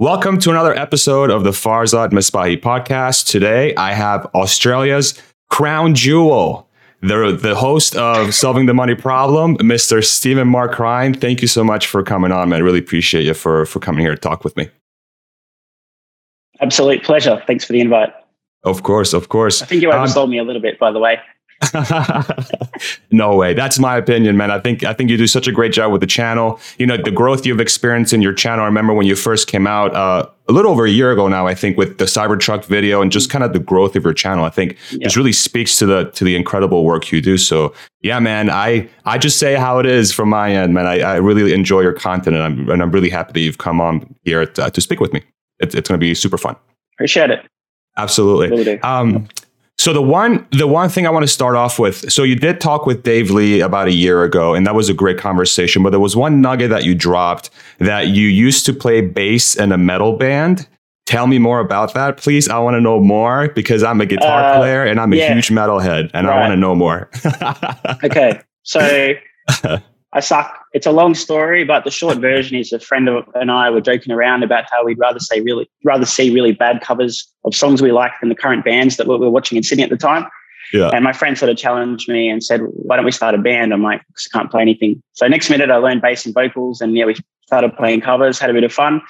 Welcome to another episode of the Farzad Mesbahi podcast. Today I have Australia's crown jewel, the, the host of Solving the Money Problem, Mr. Steven Mark Ryan. Thank you so much for coming on, man. I really appreciate you for, for coming here to talk with me. Absolute pleasure. Thanks for the invite. Of course, of course. I think you oversold um, me a little bit, by the way. no way. That's my opinion, man. I think I think you do such a great job with the channel. You know, the growth you've experienced in your channel. I remember when you first came out uh, a little over a year ago now, I think, with the Cybertruck video and just kind of the growth of your channel. I think yeah. this really speaks to the to the incredible work you do. So yeah, man, I I just say how it is from my end, man. I, I really enjoy your content and I'm and I'm really happy that you've come on here to, to speak with me. It, it's going to be super fun. Appreciate it. Absolutely. Um, so the one the one thing I want to start off with, so you did talk with Dave Lee about a year ago, and that was a great conversation. But there was one nugget that you dropped that you used to play bass in a metal band. Tell me more about that, please. I want to know more because I'm a guitar uh, player and I'm a yeah. huge metalhead, and right. I want to know more. okay, so I suck. It's a long story, but the short version is a friend of, and I were joking around about how we'd rather say really rather see really bad covers of songs we like than the current bands that we were watching in Sydney at the time. Yeah. And my friend sort of challenged me and said, "Why don't we start a band?" I'm like, "I can't play anything." So next minute, I learned bass and vocals, and yeah, we started playing covers, had a bit of fun.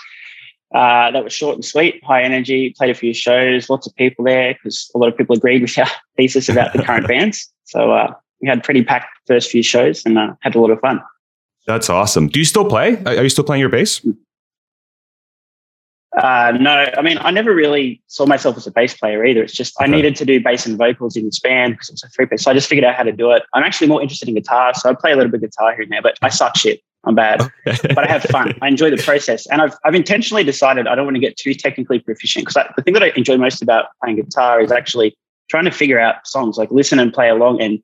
Uh, that was short and sweet, high energy. Played a few shows, lots of people there because a lot of people agreed with our thesis about the current bands. So uh, we had pretty packed first few shows and uh, had a lot of fun. That's awesome. Do you still play? Are you still playing your bass? Uh, no, I mean, I never really saw myself as a bass player either. It's just okay. I needed to do bass and vocals in this band because it was a three piece. So I just figured out how to do it. I'm actually more interested in guitar, so I play a little bit of guitar here and there, but I suck shit. I'm bad, okay. but I have fun. I enjoy the process, and I've I've intentionally decided I don't want to get too technically proficient because the thing that I enjoy most about playing guitar is actually trying to figure out songs, like listen and play along, and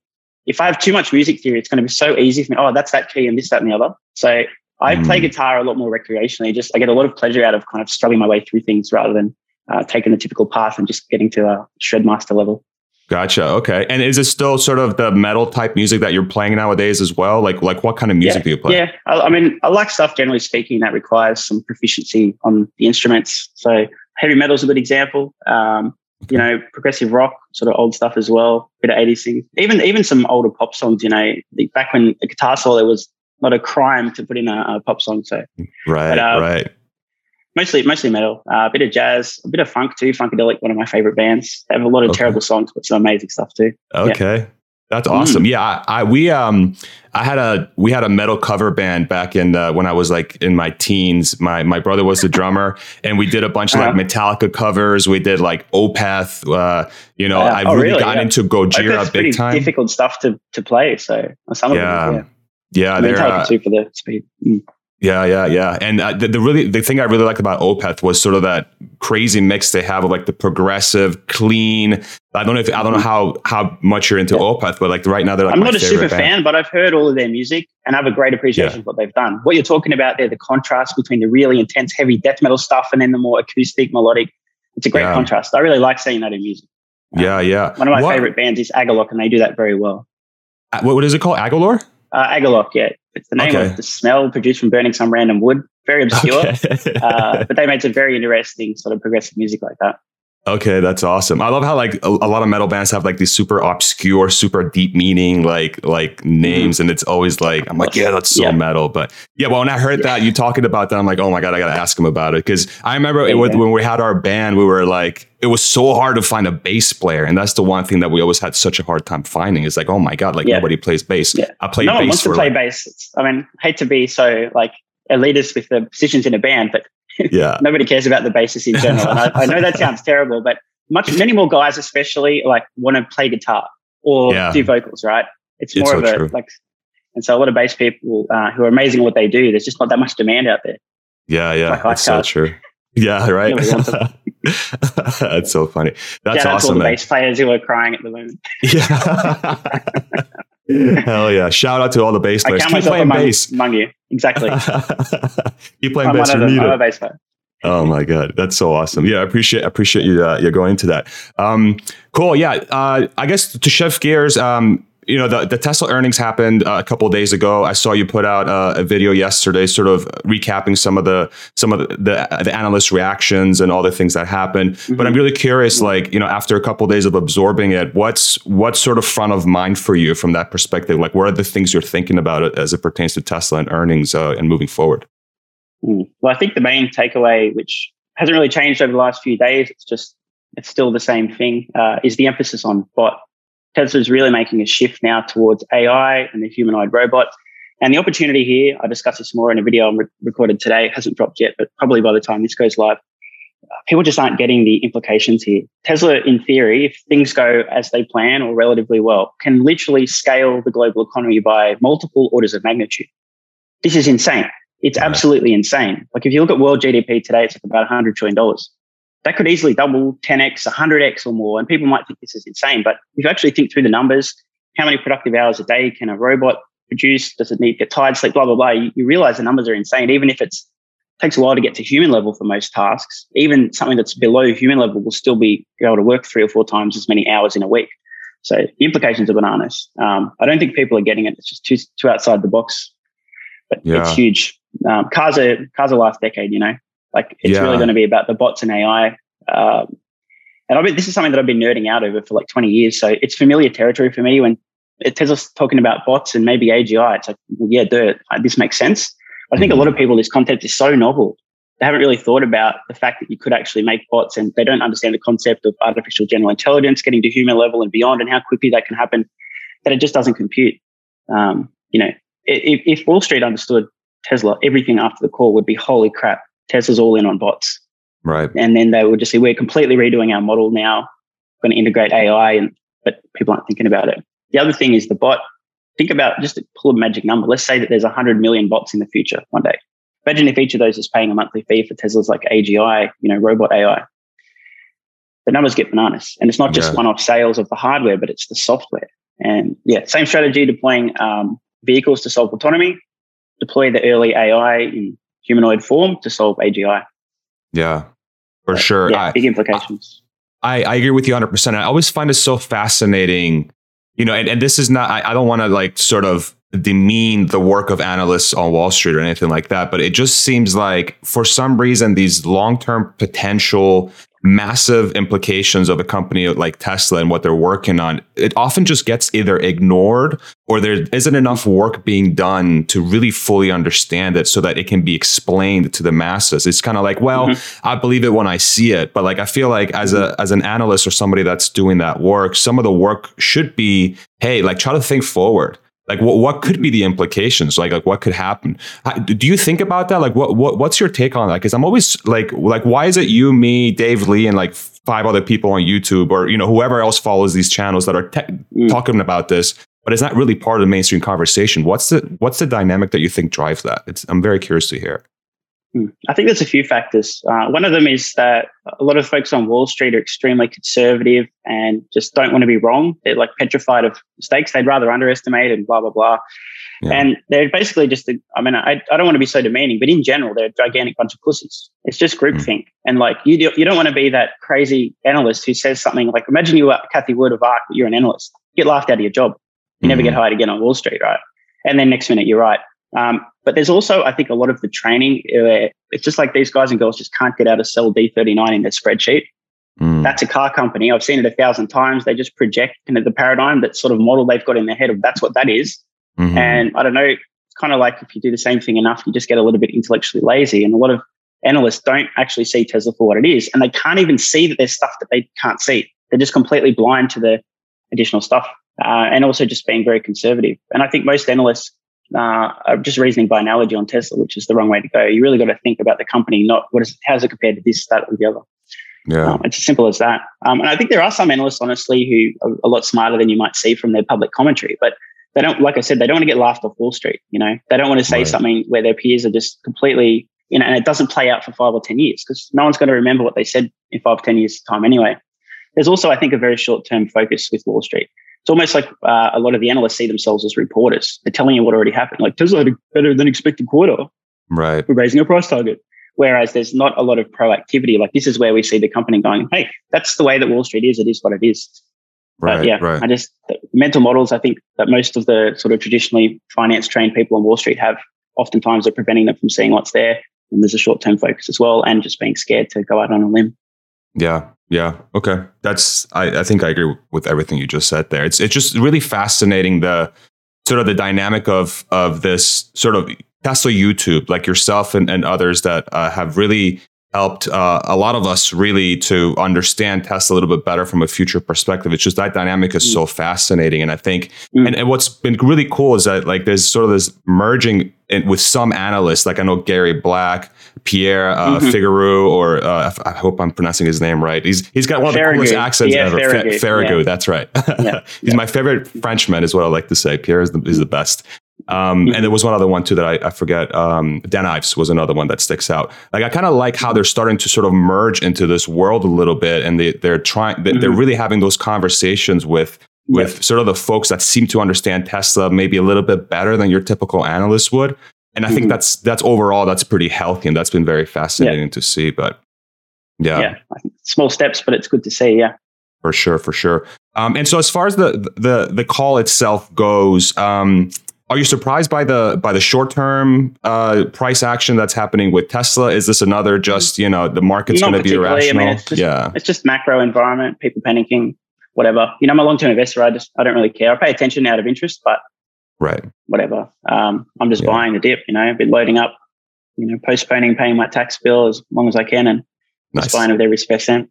if I have too much music theory, it's going to be so easy for me. Oh, that's that key and this, that, and the other. So I mm. play guitar a lot more recreationally. Just I get a lot of pleasure out of kind of struggling my way through things rather than uh, taking the typical path and just getting to a shred master level. Gotcha. Okay. And is it still sort of the metal type music that you're playing nowadays as well? Like, like what kind of music yeah, do you play? Yeah. I, I, mean, I like stuff generally speaking that requires some proficiency on the instruments. So heavy metal is a good example. Um, you know, progressive rock, sort of old stuff as well, bit of 80s things. Even even some older pop songs, you know, back when the guitar solo was not a crime to put in a, a pop song. So right, but, uh, right. Mostly, mostly metal. Uh, a bit of jazz, a bit of funk too. Funkadelic, one of my favorite bands. They have a lot of okay. terrible songs, but some amazing stuff too. Okay, yeah. That's awesome. Mm. Yeah, I, I, we um I had a we had a metal cover band back in uh, when I was like in my teens. My my brother was the drummer, and we did a bunch of like uh-huh. Metallica covers. We did like Opeth. Uh, you know, I've oh, really, really gotten yeah. into Gojira big time. Difficult stuff to to play. So some yeah. of them, yeah, yeah, they're uh, too for the speed. Mm. Yeah, yeah, yeah. And uh, the, the, really the thing I really liked about Opeth was sort of that crazy mix they have of like the progressive, clean. I don't know if I don't know how how much you're into yeah. Opeth, but like right now they're like I'm not a super band. fan, but I've heard all of their music and I have a great appreciation yeah. of what they've done. What you're talking about there, the contrast between the really intense, heavy death metal stuff and then the more acoustic, melodic. It's a great yeah. contrast. I really like seeing that in music. Um, yeah, yeah. One of my what? favorite bands is Agalloch, and they do that very well. Uh, what, what is it called? Agalor? Uh, Agalloch, yeah. It's the name okay. of the smell produced from burning some random wood. Very obscure, okay. uh, but they made some very interesting sort of progressive music like that. Okay, that's awesome. I love how like a, a, lot of metal bands have like these super obscure, super deep meaning like like names, mm-hmm. and it's always like I'm like, yeah, that's so yeah. metal. But yeah, well, when I heard yeah. that you talking about that, I'm like, oh my god, I gotta ask him about it because I remember yeah, it, when we had our band, we were like, it was so hard to find a bass player, and that's the one thing that we always had such a hard time finding. Is like, oh my god, like nobody plays bass. I play no bass. one wants to play like, bass. It's, I mean, hate to be so like elitist with the positions in a band, but yeah, nobody cares about the bassist in general. and I, I know that sounds terrible, but much many more guys especially like want to play guitar or yeah. do vocals right? It's more it's of a true. like and so a lot of bass people uh, who are amazing at what they do there's just not that much demand out there. Yeah yeah. Like that's so true. Yeah right? That's so funny. That's Shout awesome all the bass players who are crying at the moment. Yeah hell yeah. Shout out to all the bass players. keep playing among, bass. among you. Exactly. Keep playing I'm bass I'm a bass player. Oh my god, that's so awesome! Yeah, I appreciate appreciate you uh, you going into that. Um, cool. Yeah, uh, I guess to shift gears, um, you know, the, the Tesla earnings happened uh, a couple days ago. I saw you put out uh, a video yesterday, sort of recapping some of the some of the the, the analyst reactions and all the things that happened. Mm-hmm. But I'm really curious, like you know, after a couple of days of absorbing it, what's what's sort of front of mind for you from that perspective? Like, what are the things you're thinking about it as it pertains to Tesla and earnings uh, and moving forward? Well, I think the main takeaway, which hasn't really changed over the last few days, it's just it's still the same thing, uh, is the emphasis on bot Tesla is really making a shift now towards AI and the humanoid robot. And the opportunity here, I discussed this more in a video I re- recorded today. It hasn't dropped yet, but probably by the time this goes live, people just aren't getting the implications here. Tesla, in theory, if things go as they plan or relatively well, can literally scale the global economy by multiple orders of magnitude. This is insane. It's absolutely insane. Like if you look at world GDP today, it's like about $100 trillion that could easily double 10x, 100x or more. And people might think this is insane, but if you actually think through the numbers, how many productive hours a day can a robot produce? Does it need to get tired, sleep, blah, blah, blah? You, you realize the numbers are insane. Even if it's takes a while to get to human level for most tasks, even something that's below human level will still be able to work three or four times as many hours in a week. So the implications are bananas. Um, I don't think people are getting it. It's just too, too outside the box, but yeah. it's huge. Um, cars are cars are last decade, you know. Like it's yeah. really going to be about the bots and AI. Um, and I mean, this is something that I've been nerding out over for like 20 years. So it's familiar territory for me when Tesla's talking about bots and maybe AGI. It's like, well, yeah, duh, this makes sense. I think mm-hmm. a lot of people, this concept is so novel. They haven't really thought about the fact that you could actually make bots and they don't understand the concept of artificial general intelligence getting to human level and beyond and how quickly that can happen that it just doesn't compute. Um, you know, if, if Wall Street understood Tesla, everything after the call would be holy crap. Tesla's all in on bots. Right. And then they would just say, we're completely redoing our model now, going to integrate AI, and but people aren't thinking about it. The other thing is the bot. Think about just to pull a magic number. Let's say that there's 100 million bots in the future one day. Imagine if each of those is paying a monthly fee for Tesla's like AGI, you know, robot AI. The numbers get bananas. And it's not just yeah. one off sales of the hardware, but it's the software. And yeah, same strategy deploying um, vehicles to solve autonomy, deploy the early AI in humanoid form to solve AGI. Yeah, for but, sure. Yeah, I, big implications. I, I agree with you 100%. I always find it so fascinating, you know, and, and this is not, I, I don't want to like sort of demean the work of analysts on Wall Street or anything like that, but it just seems like for some reason, these long term potential massive implications of a company like Tesla and what they're working on, it often just gets either ignored or there isn't enough work being done to really fully understand it so that it can be explained to the masses. It's kind of like, well, mm-hmm. I believe it when I see it, but like I feel like as a as an analyst or somebody that's doing that work, some of the work should be, hey, like try to think forward like what, what could be the implications? Like like what could happen? Do you think about that? Like what, what what's your take on that? Because i'm always like like why is it you me dave lee and like five other people on youtube or you know whoever else follows these channels that are te- mm. talking about this but it's not really part of the mainstream conversation? What's the what's the dynamic that you think drives that? It's, i'm very curious to hear. I think there's a few factors. Uh, one of them is that a lot of folks on Wall Street are extremely conservative and just don't want to be wrong. They're like petrified of mistakes. They'd rather underestimate and blah, blah, blah. Yeah. And they're basically just, a, I mean, I, I don't want to be so demeaning, but in general, they're a gigantic bunch of pussies. It's just groupthink. Mm. And like, you, do, you don't want to be that crazy analyst who says something like, imagine you are Cathie Wood of ARK, but you're an analyst. You get laughed out of your job. You mm. never get hmm. hired again on Wall Street, right? And then next minute, you're right. Um, but there's also, I think, a lot of the training. Uh, it's just like these guys and girls just can't get out of cell D39 in their spreadsheet. Mm. That's a car company. I've seen it a thousand times. They just project into the paradigm, that sort of model they've got in their head of that's what that is. Mm-hmm. And I don't know, it's kind of like if you do the same thing enough, you just get a little bit intellectually lazy. And a lot of analysts don't actually see Tesla for what it is. And they can't even see that there's stuff that they can't see. They're just completely blind to the additional stuff. Uh, and also just being very conservative. And I think most analysts uh, just reasoning by analogy on Tesla, which is the wrong way to go. You really got to think about the company, not what is how does it compared to this, that, or the other. Yeah, um, it's as simple as that. Um, and I think there are some analysts, honestly, who are a lot smarter than you might see from their public commentary, but they don't, like I said, they don't want to get laughed off Wall Street. You know, they don't want to say right. something where their peers are just completely, you know, and it doesn't play out for five or ten years because no one's going to remember what they said in five, ten years time anyway. There's also, I think, a very short term focus with Wall Street it's almost like uh, a lot of the analysts see themselves as reporters. They're telling you what already happened. Like Tesla had a better than expected quarter. Right. We're raising a price target. Whereas there's not a lot of proactivity. Like this is where we see the company going, hey, that's the way that Wall Street is. It is what it is. Right, but yeah, right. I just mental models. I think that most of the sort of traditionally finance trained people on Wall Street have oftentimes are preventing them from seeing what's there. And there's a short term focus as well, and just being scared to go out on a limb. Yeah, yeah. Okay. That's I, I think I agree with everything you just said there. It's it's just really fascinating the sort of the dynamic of of this sort of Tesla YouTube, like yourself and, and others that uh, have really helped uh, a lot of us really to understand Tesla a little bit better from a future perspective. It's just that dynamic is mm. so fascinating. And I think, mm. and, and, what's been really cool is that like there's sort of this merging in, with some analysts, like I know Gary Black, Pierre uh, mm-hmm. Figueroa, or uh, I hope I'm pronouncing his name right. He's he's got one of the coolest accents yeah, ever. Ferragu, Ferragu yeah. that's right. yeah. he's my favorite Frenchman, is what I like to say. Pierre is the, is the best. Um, mm-hmm. And there was one other one too that I, I forget. Um, Dan Ives was another one that sticks out. Like I kind of like how they're starting to sort of merge into this world a little bit, and they they're trying. They're mm-hmm. really having those conversations with with sort of the folks that seem to understand Tesla maybe a little bit better than your typical analyst would. And I mm-hmm. think that's that's overall that's pretty healthy, and that's been very fascinating yeah. to see. But yeah, yeah, small steps, but it's good to see. Yeah, for sure, for sure. Um, and so as far as the the the call itself goes, um, are you surprised by the by the short term uh, price action that's happening with Tesla? Is this another just you know the market's going to be irrational? I mean, it's just, yeah, it's just macro environment, people panicking, whatever. You know, I'm a long term investor. I just I don't really care. I pay attention out of interest, but right, whatever. Um, I'm just yeah. buying the dip. You know, I've been loading up. You know, postponing paying my tax bill as long as I can, and nice. just buying with every spare cent.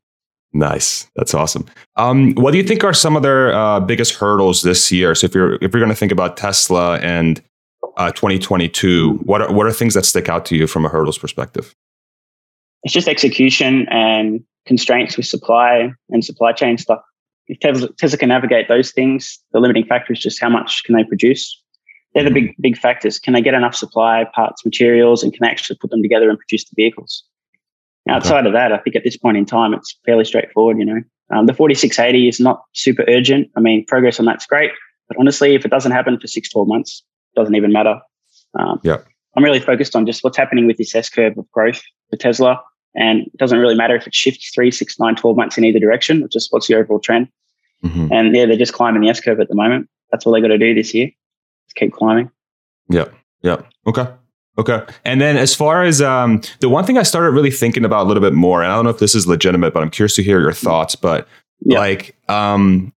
Nice, that's awesome. Um, what do you think are some of their uh, biggest hurdles this year? So if you're if you're going to think about Tesla and uh, 2022, what are what are things that stick out to you from a hurdles perspective? It's just execution and constraints with supply and supply chain stuff. If Tesla, Tesla can navigate those things, the limiting factor is just how much can they produce. They're the big big factors. Can they get enough supply, parts, materials, and can actually put them together and produce the vehicles? Outside of that, I think at this point in time, it's fairly straightforward. You know, um, the 4680 is not super urgent. I mean, progress on that's great, but honestly, if it doesn't happen for six, 12 months, it doesn't even matter. Um, yeah. I'm really focused on just what's happening with this S curve of growth for Tesla. And it doesn't really matter if it shifts three, six, nine, 12 months in either direction, just what's the overall trend. Mm-hmm. And yeah, they're just climbing the S curve at the moment. That's all they got to do this year. Just keep climbing. Yeah. Yeah. Okay. Okay. And then as far as um, the one thing I started really thinking about a little bit more, and I don't know if this is legitimate, but I'm curious to hear your thoughts. But yeah. like, um,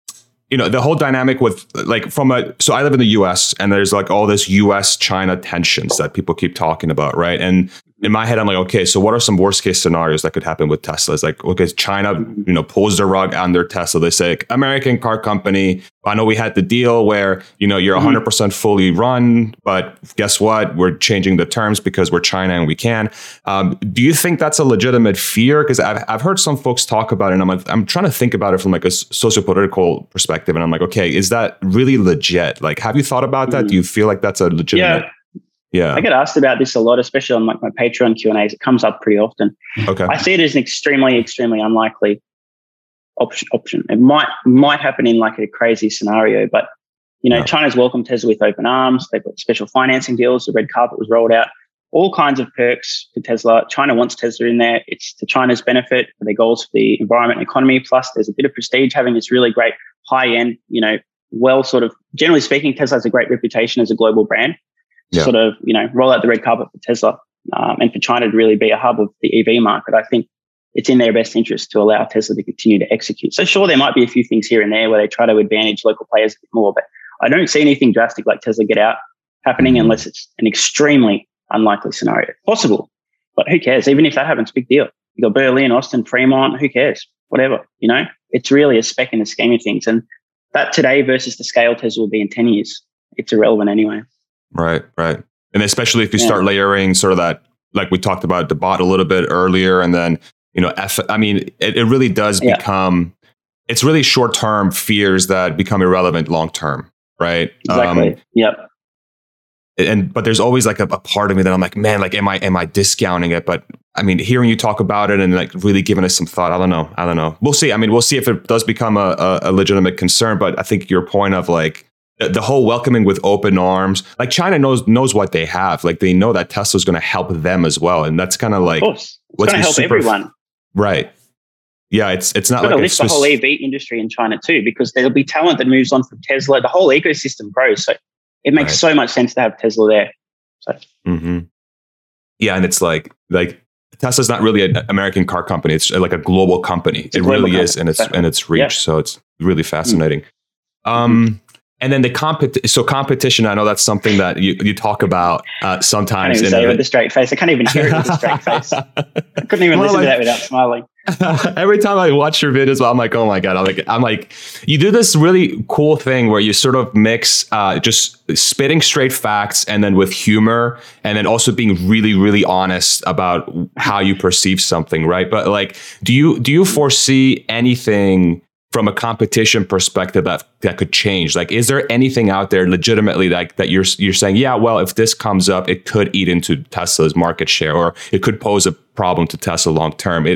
you know, the whole dynamic with like from a so I live in the US and there's like all this US China tensions that people keep talking about, right? And in my head, I'm like, okay, so what are some worst case scenarios that could happen with Tesla? It's like, okay, China, you know, pulls the rug on their Tesla. They say, American car company. I know we had the deal where, you know, you're 100% mm-hmm. fully run, but guess what? We're changing the terms because we're China and we can. Um, do you think that's a legitimate fear? Because I've, I've heard some folks talk about it and I'm like, I'm trying to think about it from like a socio-political perspective. And I'm like, okay, is that really legit? Like, have you thought about that? Mm-hmm. Do you feel like that's a legitimate? Yeah. Yeah. I get asked about this a lot, especially on like my Patreon Q and A's. It comes up pretty often. Okay. I see it as an extremely, extremely unlikely option. Option. It might might happen in like a crazy scenario, but you know, China's welcomed Tesla with open arms. They've got special financing deals. The red carpet was rolled out. All kinds of perks for Tesla. China wants Tesla in there. It's to China's benefit for their goals for the environment and economy. Plus, there's a bit of prestige having this really great high end, you know, well sort of generally speaking, Tesla has a great reputation as a global brand yeah. sort of, you know, roll out the red carpet for Tesla um, and for China to really be a hub of the EV market. I think it's in their best interest to allow Tesla to continue to execute. So sure, there might be a few things here and there where they try to advantage local players a bit more, but I don't see anything drastic like Tesla get out happening mm-hmm. unless it's an extremely unlikely scenario. Possible, but who cares? Even if that happens, big deal. You got Berlin, Austin, Fremont, who cares? Whatever, you know, it's really a speck in the scheme of things. And that today versus the scale Tesla will be in 10 years, it's irrelevant anyway. Right, right. And especially if you yeah. start layering sort of that, like we talked about the bot a little bit earlier, and then, you know, F, I mean, it, it really does yeah. become, it's really short term fears that become irrelevant long term, right? Exactly. Um, yep. And but there's always like a, a, part of me that I'm like, man, like, am I am I discounting it? But I mean, hearing you talk about it and like really giving us some thought, I don't know, I don't know. We'll see. I mean, we'll see if it does become a, a, a legitimate concern. But I think your point of like, the whole welcoming with open arms like china knows knows what they have like they know that tesla's going to help them as well and that's kind of like of it's going to help super, everyone right Yeah, it's it's not like lift the whole EV industry in China too, because there'll be talent that moves on from Tesla. The whole ecosystem grows. So it makes Right. so much sense to have Tesla there. so mm-hmm. Yeah, and it's like like Tesla's not really an American car company. It's like a global company. a it global really is, and it's and its reach. Yeah. So it's really fascinating. Um, and then the compet so competition. I know that's something that you, you talk about uh, I can't even in say it with a straight face. I can't even hear it with a straight face. I couldn't even Well, listen like- to that without smiling. Every time I watch your videos, I'm like, oh my god! I'm like, I'm like, you do this really cool thing where you sort of mix uh, just spitting straight facts and then with humor, and then also being really, really honest about how you perceive something, right? But like, do you do you foresee anything from a competition perspective that that could change? Like, is there anything out there legitimately like that you're you're saying, yeah, well, if this comes up, it could eat into Tesla's market share, or it could pose a problem to Tesla long term.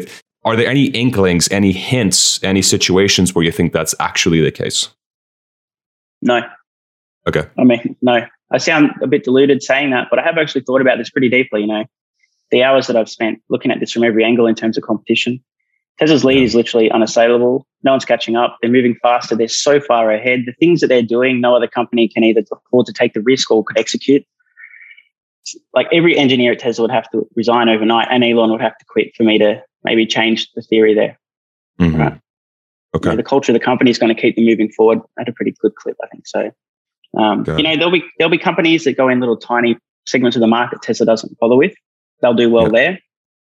Are there any inklings, any hints, any situations where you think that's actually the case? No. Okay. I mean, no. I sound a bit deluded saying that, but I have actually thought about this pretty deeply. You know, the hours that I've spent looking at this from every angle in terms of competition. Tesla's lead is literally unassailable. No one's catching up. They're moving faster. They're so far ahead. The things that they're doing, no other company can either afford to take the risk or could execute. Like every engineer at Tesla would have to resign overnight, and Elon would have to quit for me to maybe change the theory there. Mhm. Right. You Okay. know, the culture of the company is going to keep them moving forward at a pretty good clip, I think. So, um, you know, there'll be there'll be companies that go in little tiny segments of the market Tesla doesn't bother with. They'll do well Yeah. there.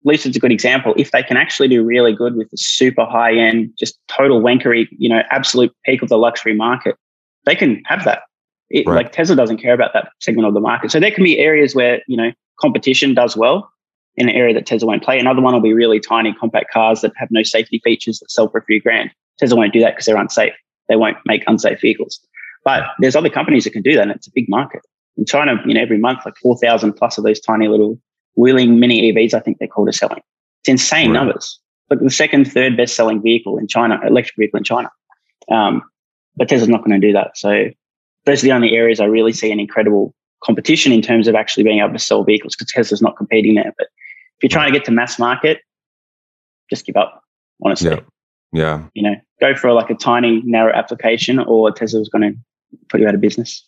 Lucid's a good example. If they can actually do really good with the super high end, just total wankery, you know, absolute peak of the luxury market, they can have that. It, Right. Like Tesla doesn't care about that segment of the market. So there can be areas where you know competition does well in an area that Tesla won't play. Another one will be really tiny compact cars that have no safety features that sell for a few grand. Tesla won't do that because they're unsafe. They won't make unsafe vehicles. But there's other companies that can do that, and it's a big market. In China, you know, every month, like 4,000 plus of those tiny little Wuling mini EVs, I think they're called, are selling. It's insane Right. numbers. Like the second, third best selling vehicle in China, electric vehicle in China. Um, but Tesla's not going to do that. So those are the only areas I really see an incredible competition in terms of actually being able to sell vehicles because Tesla's not competing there. But if you're trying to get to mass market, just give up, honestly Yeah. Yeah. you know, go for like a tiny, narrow application, or Tesla's going to put you out of business.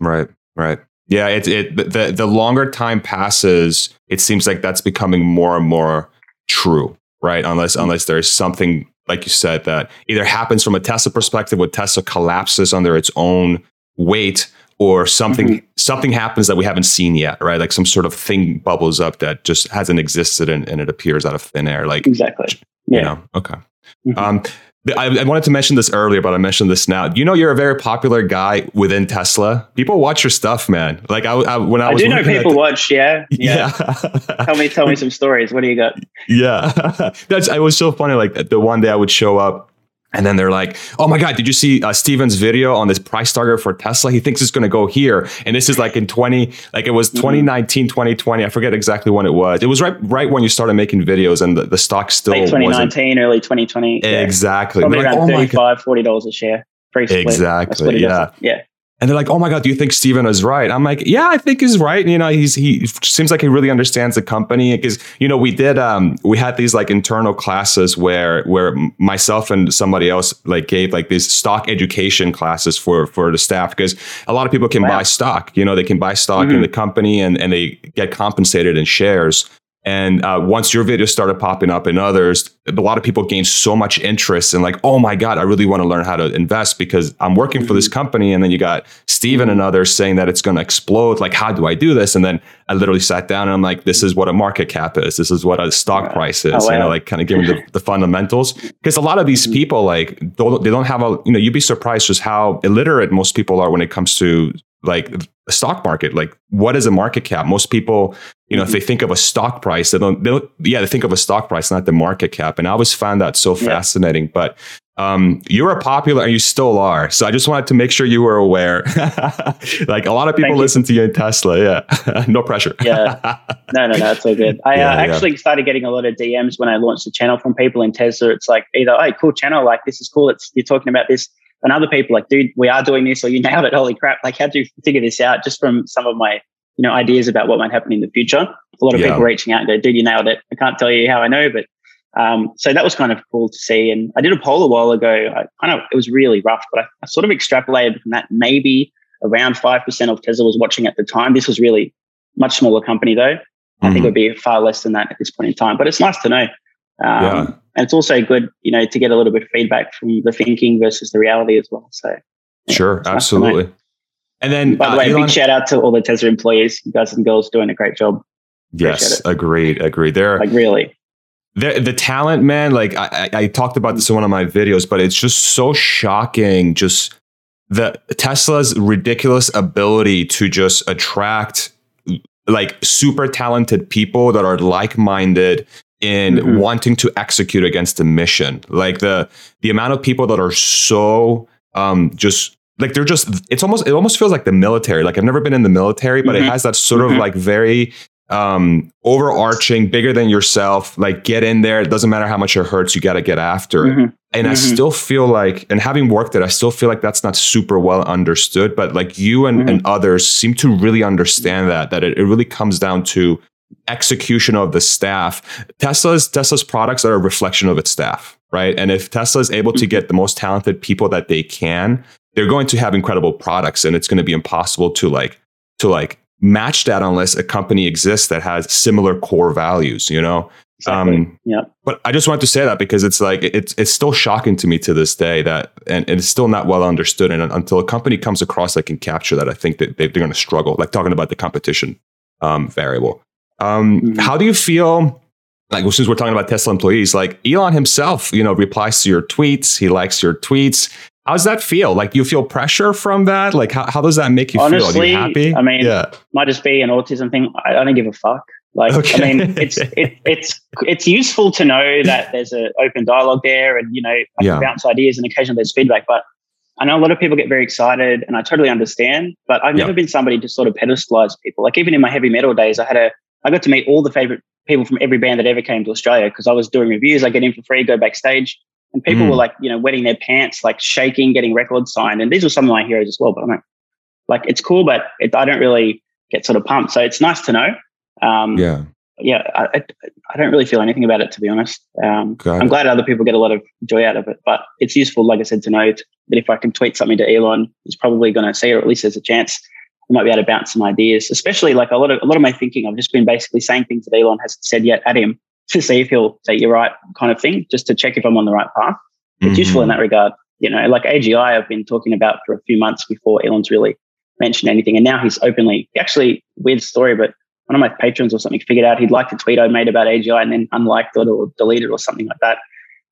Right. Right. Yeah. It, it, the, the longer time passes, it seems like that's becoming more and more true, right? Unless, unless there's something, like you said, that either happens from a Tesla perspective where Tesla collapses under its own weight or something, something happens that we haven't seen yet, right? Like some sort of thing bubbles up that just hasn't existed and, and it appears out of thin air. Like, Exactly. you Yeah. know, okay. Mhm. Um, I, I wanted to mention this earlier, but I mentioned this now. You know, you're a very popular guy within Tesla. People watch your stuff, man. Like I, I when I, I was do know people the- watch. Yeah. Yeah. yeah, tell me, tell me some stories. What do you got? yeah. That's it was so funny. Like the one day I would show up. And then they're like, "Oh my God! Did you see uh, Steven's video on this price target for Tesla? He thinks it's going to go here, and this is like in twenty, like it was Mhm. 2019, 2020. I forget exactly when it was. It was right, right when you started making videos, and the, the stock still Late wasn't 2019, early 2020. Yeah. exactly. Probably They're like, around "Oh 35 $40 a share. Free split. That's Exactly, yeah. Yeah. And they're like, "Oh my god, do you think Steven is right?" I'm like, "Yeah, I think he's right." You know, he's he seems like he really understands the company because you know we did um we had these like internal classes where where myself and somebody else like gave like these stock education classes for for the staff because a lot of people can Wow. buy stock. You know, they can buy stock in Mhm. the company and and they get compensated in shares. And uh, once your videos started popping up in others, a lot of people gained so much interest and like, oh my God, I really want to learn how to invest because I'm working for this company. And then you got Steven and others saying that it's going to explode. Like, how do I do this? And then I literally sat down and I'm like, this is what a market cap is. This is what a stock price is. Oh, You know, like kind of giving the, the fundamentals. Because a lot of these Mhm. people, like, don't, they don't have a, you know, you'd be surprised just how illiterate most people are when it comes to like the stock market. Like, what is a market cap? Most people, you know, if they think of a stock price, they don't, they don't, yeah, they think of a stock price, not the market cap. And I always found that so Yeah. fascinating. But um, you're a popular, and you still are. So I just wanted to make sure you were aware. like a lot of people Thank you. listen to you in Tesla. Yeah, no pressure. Yeah. No, no, no, it's all good. I Yeah, uh, yeah. actually started getting a lot of DMs when I launched the channel from people in Tesla. It's like either, hey, cool channel, like this is cool. It's you're talking about this, and other people like, dude, we are doing this, or you nailed it. Holy crap! Like, how do you figure this out? Just from some of my, you know, ideas about what might happen in the future. A lot of Yeah. people reaching out and go, dude, you nailed it. I can't tell you how I know, but Um, so that was kind of cool to see. And I did a poll a while ago. I kind of it was really rough, but I, I sort of extrapolated from that maybe around five percent of Tesla was watching at the time. This was really much smaller company though. Mm-hmm. I think it would be far less than that at this point in time. But it's nice to know. Um, yeah. And it's also good, you know, to get a little bit of feedback from the thinking versus the reality as well. So yeah, sure, absolutely. Nice and then, by the uh, way, Elon, big shout out to all the Tesla employees, you guys and girls, doing a great job. Yes, agreed, agreed. There, like really, the the talent, man. Like I, I talked about this in one of my videos, but it's just so shocking. Just the Tesla's ridiculous ability to just attract like super talented people that are like minded in mm-hmm. wanting to execute against a mission. Like the the amount of people that are so um, just like they're just it's almost it almost feels like the military like i've never been in the military but mm-hmm. it has that sort mm-hmm. of like very um overarching bigger than yourself like get in there it doesn't matter how much it hurts you got to get after it mm-hmm. and i mm-hmm. still feel like and having worked it i still feel like that's not super well understood but like you and, and mm-hmm. others seem to really understand that that it, it really comes down to execution of the staff tesla's tesla's products are a reflection of its staff right and if tesla is able to mm-hmm. get the most talented people that they can they're going to have incredible products and it's going to be impossible to like to like match that unless a company exists that has similar core values you know exactly. um yeah but i just wanted to say that because it's like it's it's still shocking to me to this day that and, and it's still not well understood and until a company comes across that can capture that i think that they're going to struggle like talking about the competition um, variable um, mm-hmm. how do you feel like since we're talking about tesla employees like elon himself you know replies to your tweets he likes your tweets how does that feel? Like, do you feel pressure from that? Like, how, how does that make you Honestly, feel? Are you happy? I mean, yeah. might just be an autism thing. I, I don't give a fuck. Like, okay. I mean, it's it, it's it's useful to know that there's an open dialogue there, and you know, I yeah. can bounce ideas, and occasionally there's feedback. But I know a lot of people get very excited, and I totally understand. But I've never been somebody to sort of pedestalize people. Like, even in my heavy metal days, I had a I got to meet all the favorite people from every band that ever came to Australia because I was doing reviews. I get in for free, go backstage. And people mm. were like, you know, wetting their pants, like shaking, getting records signed. And these were some of my heroes as well. But I'm like, like it's cool, but it, I don't really get sort of pumped. So it's nice to know. Um, yeah. Yeah. I, I, don't really feel anything about it, to be honest. Um, I'm it. glad other people get a lot of joy out of it. But it's useful, like I said, to know that if I can tweet something to Elon, he's probably going to see it, or at least there's a chance I might be able to bounce some ideas. Especially like a lot of a lot of my thinking, I've just been basically saying things that Elon hasn't said yet at him to see if he'll say you're right kind of thing, just to check if I'm on the right path. It's mm-hmm. useful in that regard. You know, like AGI, I've been talking about for a few months before Elon's really mentioned anything. And now he's openly, actually, weird story, but one of my patrons or something figured out he'd liked a tweet I made about AGI and then unliked it or deleted or something like that.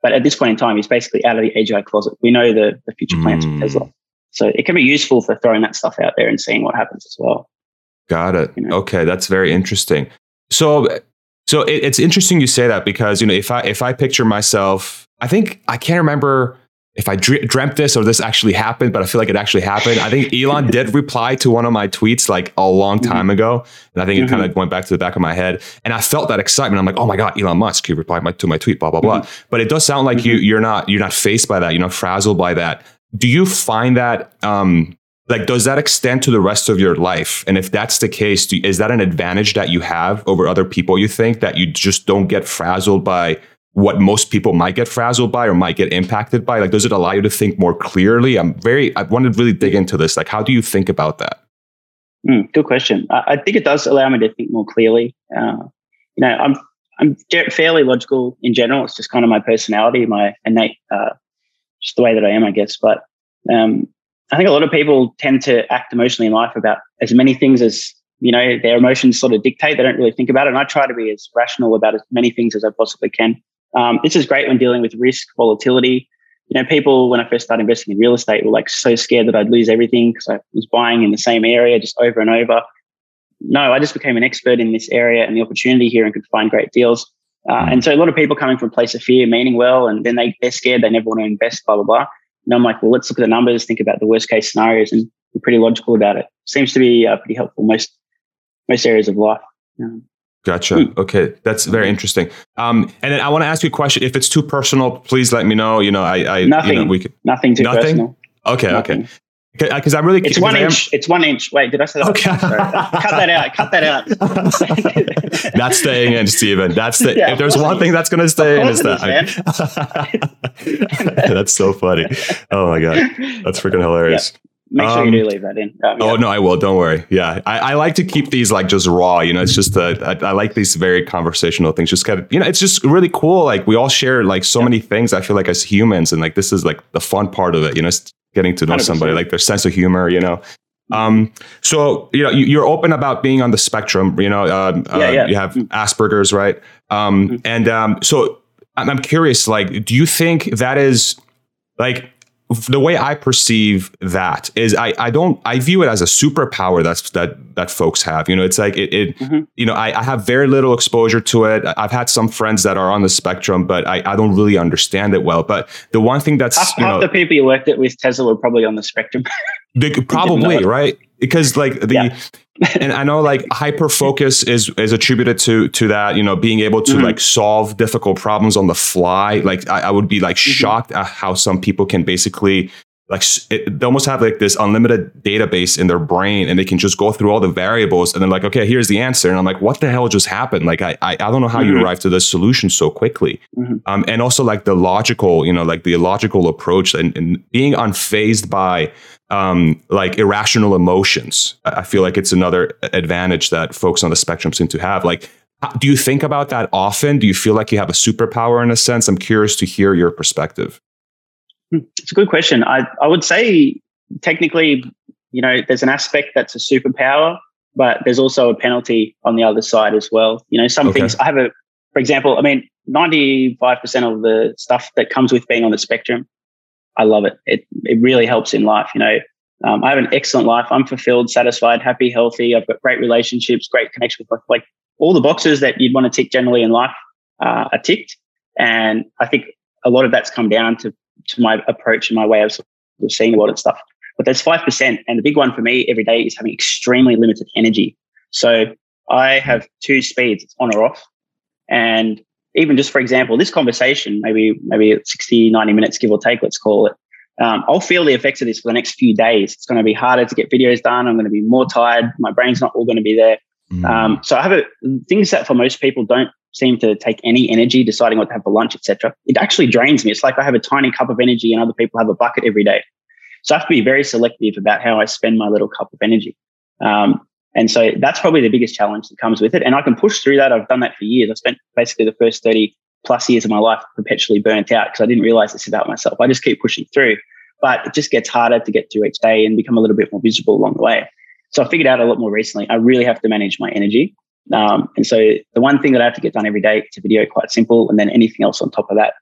But at this point in time, he's basically out of the AGI closet. We know the, the future plans mm. for Tesla. So it can be useful for throwing that stuff out there and seeing what happens as well. Got it. You know? Okay, that's very interesting. So so it, it's interesting you say that because you know if I if I picture myself, I think I can't remember if I dreamt this or this actually happened, but I feel like it actually happened. I think Elon did reply to one of my tweets like a long mm-hmm. time mm-hmm. ago, and I think mm-hmm. it kind of went back to the back of my head, and I felt that excitement. I'm like, oh my god, Elon Musk, he replied my, to my tweet, blah blah blah. Mm-hmm. But it does sound like you mm-hmm. you're not you're not faced by that, you're not frazzled by that. Do you find that um, like does that extend to the rest of your life? And if that's the case do, is that an advantage that you have over other people you think that you just don't get frazzled by what most people might get frazzled by or might get impacted by? Like does it allow you to think more clearly? I'm very i want to really dig into this. Like how do you think about that? Mm, good question. I, I, think it does allow me to think more clearly. Uh, you know i'm i'm fairly logical in general. It's just kind of my personality my innate uh, just the way that i am i guess but um, I think a lot of people tend to act emotionally in life about as many things as you know their emotions sort of dictate. They don't really think about it, and I try to be as rational about as many things as I possibly can. Um, this is great when dealing with risk, volatility. You know, people when I first started investing in real estate were like so scared that I'd lose everything because I was buying in the same area just over and over. No, I just became an expert in this area and the opportunity here and could find great deals. Uh, and so a lot of people coming from a place of fear, meaning well, and then they, they're scared, they never want to invest, blah, blah, blah. And I'm like, well, let's look at the numbers, think about the worst case scenarios, and be pretty logical about it. Seems to be uh, pretty helpful most most areas of life. Gotcha. Hmm. Okay, that's very interesting. Um, and then I want to ask you a question. If it's too personal, please let me know. You know, I, I nothing. You know, we could, nothing too nothing? personal. Okay, nothing. okay. Because I'm really it's one inch. It's one inch. Wait, did I say that? Okay. cut that out. Cut that out. that's staying in, Steven. That's the. Yeah, if there's one thing that's going to stay in, it's that. that's so funny. Oh my god, that's freaking hilarious. Yeah. Make sure um, you do leave that in. Um, oh no, I will. Don't worry. Yeah, I, I, like to keep these like just raw. You know, it's just that I, I, like these very conversational things. Just kind of, you know, it's just really cool. Like we all share like so many things. I feel like as humans, and like this is like the fun part of it. You know, getting to know 100%. somebody, like their sense of humor. You know, um, so you know you, are open about being on the spectrum. You know, uh, yeah, uh, yeah. you have mm. Asperger's, right? Um, mm-hmm. And um, so I'm, I'm curious. Like, do you think that is like the way I perceive that is I, I don't I view it as a superpower that's that that folks have. You know, it's like it, it mm-hmm. you know, I, I have very little exposure to it. I've had some friends that are on the spectrum, but I, I don't really understand it well. But the one thing that's half, you half know, the people you worked at with Tesla were probably on the spectrum. they, probably, right? Because like the yeah. and I know like hyper focus is is attributed to to that, you know, being able to mm-hmm. like solve difficult problems on the fly. Like I, I would be like mm-hmm. shocked at how some people can basically like it, they almost have like this unlimited database in their brain and they can just go through all the variables and then like okay here's the answer and i'm like what the hell just happened like i i, I don't know how mm-hmm. you arrived to this solution so quickly mm-hmm. um, and also like the logical you know like the logical approach and, and being unfazed by um, like irrational emotions. I feel like it's another advantage that folks on the spectrum seem to have. Like, do you think about that often? Do you feel like you have a superpower in a sense? I'm curious to hear your perspective. Hmm, it's a good question. I, I would say technically, you know, there's an aspect that's a superpower, but there's also a penalty on the other side as well. You know, some okay. things I have a, for example, I mean, 95% of the stuff that comes with being on the spectrum I love it. It it really helps in life. You know, um, I have an excellent life. I'm fulfilled, satisfied, happy, healthy. I've got great relationships, great connection with like all the boxes that you'd want to tick generally in life uh, are ticked. And I think a lot of that's come down to to my approach and my way of, sort of seeing a lot of stuff. But there's five percent, and the big one for me every day is having extremely limited energy. So I have two speeds: it's on or off. And even just for example, this conversation, maybe maybe 60, 90 minutes, give or take, let's call it. Um, I'll feel the effects of this for the next few days. It's going to be harder to get videos done. I'm going to be more tired. My brain's not all going to be there. Mm. Um, so I have a, things that for most people don't seem to take any energy deciding what to have for lunch, etc. It actually drains me. It's like I have a tiny cup of energy and other people have a bucket every day. So I have to be very selective about how I spend my little cup of energy. Um, and so that's probably the biggest challenge that comes with it. And I can push through that. I've done that for years. I spent basically the first 30 plus years of my life perpetually burnt out because I didn't realize this about myself. I just keep pushing through, but it just gets harder to get through each day and become a little bit more visible along the way. So I figured out a lot more recently. I really have to manage my energy. Um, and so the one thing that I have to get done every day is a video, quite simple. And then anything else on top of that,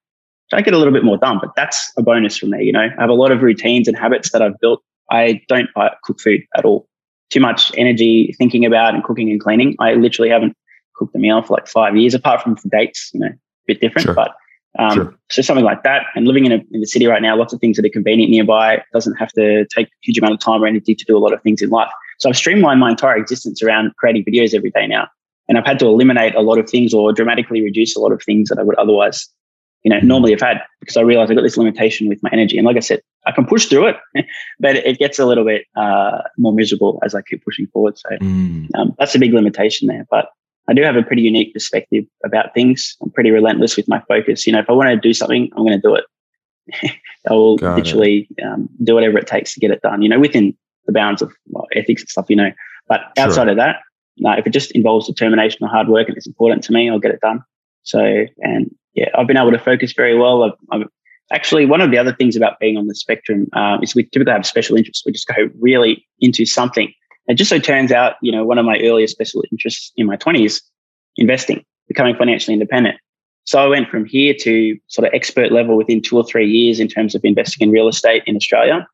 I get a little bit more done, but that's a bonus from there. You know, I have a lot of routines and habits that I've built. I don't cook food at all too much energy thinking about and cooking and cleaning. I literally haven't cooked a meal for like five years, apart from for dates, you know, a bit different. Sure. But um, sure. so something like that. And living in, a, in the city right now, lots of things that are convenient nearby. Doesn't have to take a huge amount of time or energy to do a lot of things in life. So I've streamlined my entire existence around creating videos every day now. And I've had to eliminate a lot of things or dramatically reduce a lot of things that I would otherwise you know, normally have had because I realized I got this limitation with my energy. And like I said, I can push through it, but it gets a little bit uh, more miserable as I keep pushing forward. So mm. um, that's a big limitation there. But I do have a pretty unique perspective about things. I'm pretty relentless with my focus. You know, if I want to do something, I'm going to do it. I will got literally um, do whatever it takes to get it done. You know, within the bounds of well, ethics and stuff. You know, but outside sure. of that, no, if it just involves determination or hard work and it's important to me, I'll get it done. So, and yeah, I've been able to focus very well. I've, I've actually one of the other things about being on the spectrum um, is we typically have special interests. We just go really into something. It just so turns out, you know, one of my earliest special interests in my twenties, investing, becoming financially independent. So I went from here to sort of expert level within two or three years in terms of investing in real estate in Australia.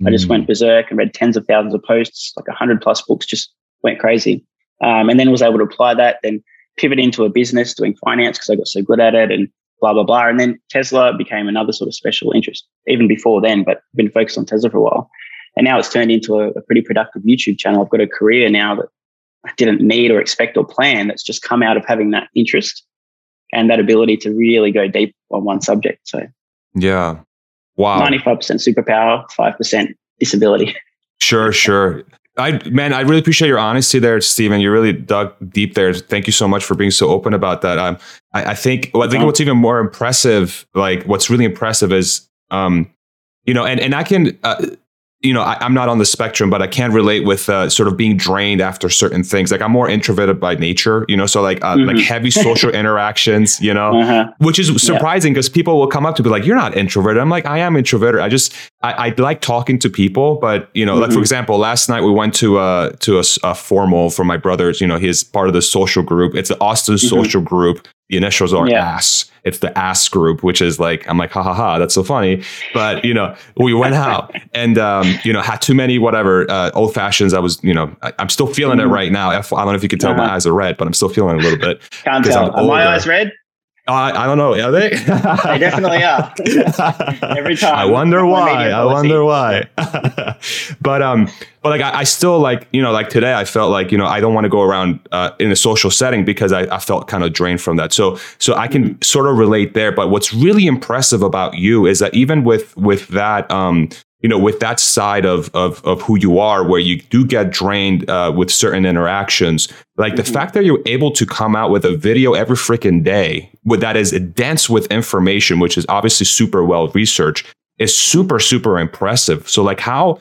Mm. I just went mm. berserk and read tens of thousands of posts, like a hundred plus books, just went crazy. Um, and then was able to apply that. Then pivot into a business doing finance because I got so good at it and blah, blah, blah. And then Tesla became another sort of special interest, even before then, but I've been focused on Tesla for a while. And now it's turned into a, a pretty productive YouTube channel. I've got a career now that I didn't need or expect or plan that's just come out of having that interest and that ability to really go deep on one subject. So, yeah. Wow. 95% superpower, 5% disability. Sure, sure. I man, I really appreciate your honesty there, Steven. You really dug deep there. Thank you so much for being so open about that. Um, I, I think well, I think what's even more impressive, like what's really impressive, is um, you know, and and I can. Uh, you know, I, am not on the spectrum, but I can relate with uh, sort of being drained after certain things. Like I'm more introverted by nature, you know, so like uh, mm-hmm. like heavy social interactions, you know, uh-huh. which is surprising because yeah. people will come up to be like, "You're not introverted." I'm like, I am introverted. I just I, I like talking to people, but you know, mm-hmm. like for mm-hmm. example, last night we went to a to a, a, formal for my brother's. You know, he's part of the social group. It's an Austin mm-hmm. social group. The initials are yeah. ASS it's the ass group, which is like, I'm like, ha ha ha, that's so funny. But, you know, we went out and, um, you know, had too many, whatever, uh, old fashions. I was, you know, I, am still feeling mm-hmm. it right now. I don't know if you can tell uh-huh. my eyes are red, but I'm still feeling it a little bit. Can't tell. Are my eyes red? Uh, I don't know. Are they? they definitely are. Every time. I wonder why. I wonder why. but um, but like I, I, still like you know like today I felt like you know I don't want to go around uh, in a social setting because I, I felt kind of drained from that. So so I can sort of relate there. But what's really impressive about you is that even with with that um you know, with that side of of of who you are, where you do get drained uh, with certain interactions, like mm-hmm. the fact that you're able to come out with a video every freaking day, with that is dense with information, which is obviously super well researched, is super super impressive. So, like, how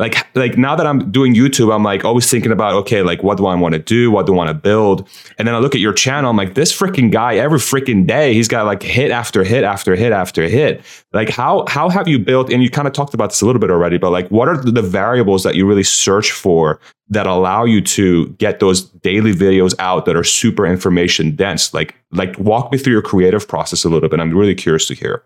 like like now that I'm doing YouTube, I'm like always thinking about okay, like what do I want to do? What do I want to build? And then I look at your channel, I'm like, this freaking guy every freaking day, he's got like hit after hit after hit after hit. Like how how have you built? And you kind of talked about this a little bit already, but like what are the variables that you really search for that allow you to get those daily videos out that are super information dense? Like like walk me through your creative process a little bit. I'm really curious to hear.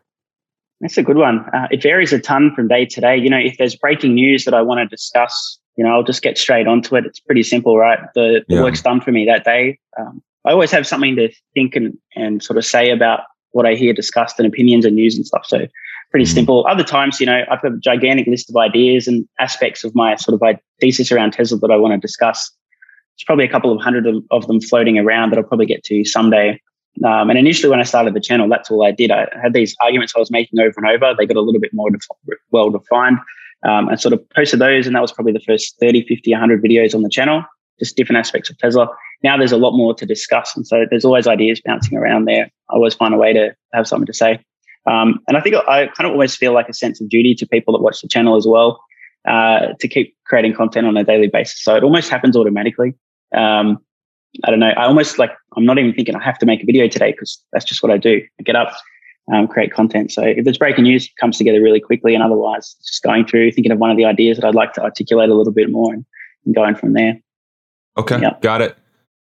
That's a good one. Uh, it varies a ton from day to day. You know, if there's breaking news that I want to discuss, you know, I'll just get straight onto it. It's pretty simple, right? The, the yeah. work's done for me that day. Um, I always have something to think and, and sort of say about what I hear discussed and opinions and news and stuff. So pretty mm simple. Other times, you know, I've got a gigantic list of ideas and aspects of my sort of thesis around Tesla that I want to discuss. There's probably a couple of hundred of, of them floating around that I'll probably get to someday. Um, and initially, when I started the channel, that's all I did. I had these arguments I was making over and over. They got a little bit more well defined. Um, and sort of posted those. And that was probably the first 30, 50, 100 videos on the channel, just different aspects of Tesla. Now there's a lot more to discuss. And so there's always ideas bouncing around there. I always find a way to have something to say. Um, and I think I kind of always feel like a sense of duty to people that watch the channel as well uh, to keep creating content on a daily basis. So it almost happens automatically. Um, I don't know. I almost like I'm not even thinking I have to make a video today because that's just what I do. I get up, um, create content. So if there's breaking news, it comes together really quickly. And otherwise, just going through, thinking of one of the ideas that I'd like to articulate a little bit more and, and going from there. Okay, yep. got it.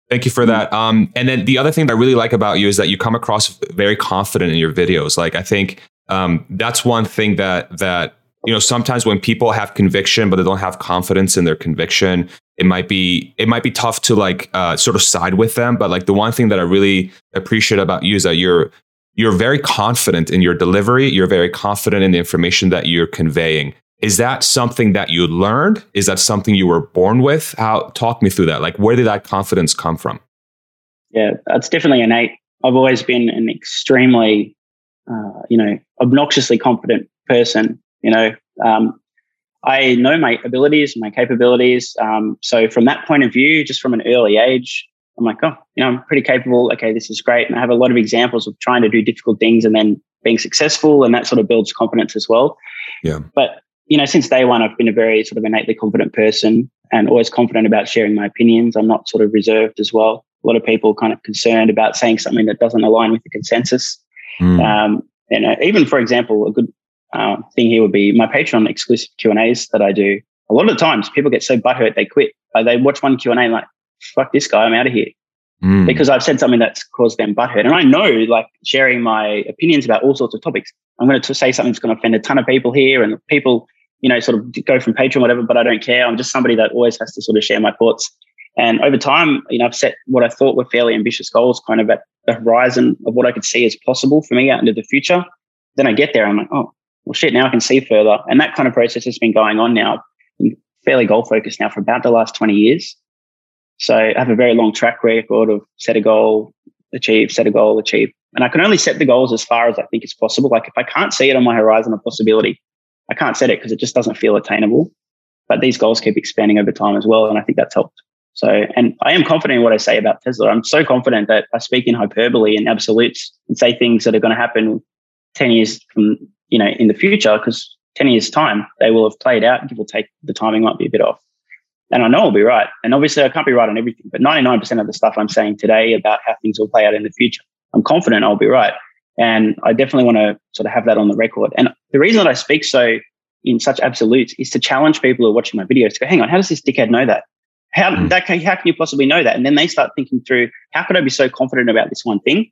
Thank you for that. Um, and then the other thing that I really like about you is that you come across very confident in your videos. Like I think um, that's one thing that that you know sometimes when people have conviction but they don't have confidence in their conviction it might be it might be tough to like uh, sort of side with them. But like the one thing that i really appreciate about you is that you're you're very confident in your delivery. You're very confident in the information that you're conveying. Is that something that you learned? Is that something you were born with? How talk me through that. Like where did that confidence come from? Yeah that's definitely innate. I've always been an extremely uh, you know obnoxiously confident person you know um, I know my abilities, my capabilities. Um, so from that point of view, just from an early age, I'm like, oh, you know, I'm pretty capable. Okay, this is great. And I have a lot of examples of trying to do difficult things and then being successful, and that sort of builds confidence as well. Yeah. But you know, since day one, I've been a very sort of innately confident person and always confident about sharing my opinions. I'm not sort of reserved as well. A lot of people kind of concerned about saying something that doesn't align with the consensus. Mm. Um, and uh, even, for example, a good uh, thing here would be my Patreon exclusive Q and A's that I do. A lot of the times, people get so butthurt they quit. Like they watch one Q and A like, "Fuck this guy, I'm out of here," mm. because I've said something that's caused them butthurt. And I know, like sharing my opinions about all sorts of topics, I'm going to say something that's going to offend a ton of people here, and people, you know, sort of go from Patreon, whatever. But I don't care. I'm just somebody that always has to sort of share my thoughts. And over time, you know, I've set what I thought were fairly ambitious goals, kind of at the horizon of what I could see as possible for me out into the future. Then I get there, I'm like, oh, well, shit, now I can see further. And that kind of process has been going on now, I'm fairly goal focused now for about the last 20 years. So I have a very long track record of set a goal, achieve, set a goal, achieve. And I can only set the goals as far as I think it's possible. Like if I can't see it on my horizon of possibility, I can't set it because it just doesn't feel attainable. But these goals keep expanding over time as well. And I think that's helped. So, and I am confident in what I say about Tesla. I'm so confident that I speak in hyperbole and absolutes and say things that are going to happen 10 years from, you know, in the future, because 10 years time, they will have played out, give or take the timing might be a bit off. And I know I'll be right. And obviously I can't be right on everything, but 99% of the stuff I'm saying today about how things will play out in the future, I'm confident I'll be right. And I definitely want to sort of have that on the record. And the reason that I speak so in such absolutes is to challenge people who are watching my videos to go, hang on, how does this dickhead know that? How mm. that can, how can you possibly know that? And then they start thinking through, how could I be so confident about this one thing?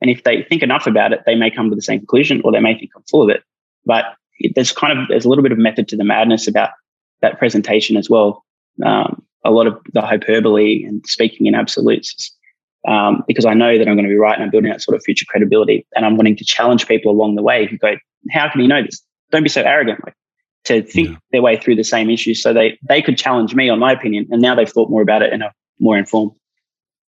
And if they think enough about it, they may come to the same conclusion, or they may think I'm full of it. But there's kind of there's a little bit of method to the madness about that presentation as well. Um, a lot of the hyperbole and speaking in absolutes, um, because I know that I'm going to be right and I'm building that sort of future credibility. And I'm wanting to challenge people along the way who go, "How can you know this? Don't be so arrogant." Like to think yeah. their way through the same issues, so they they could challenge me on my opinion, and now they've thought more about it and are more informed.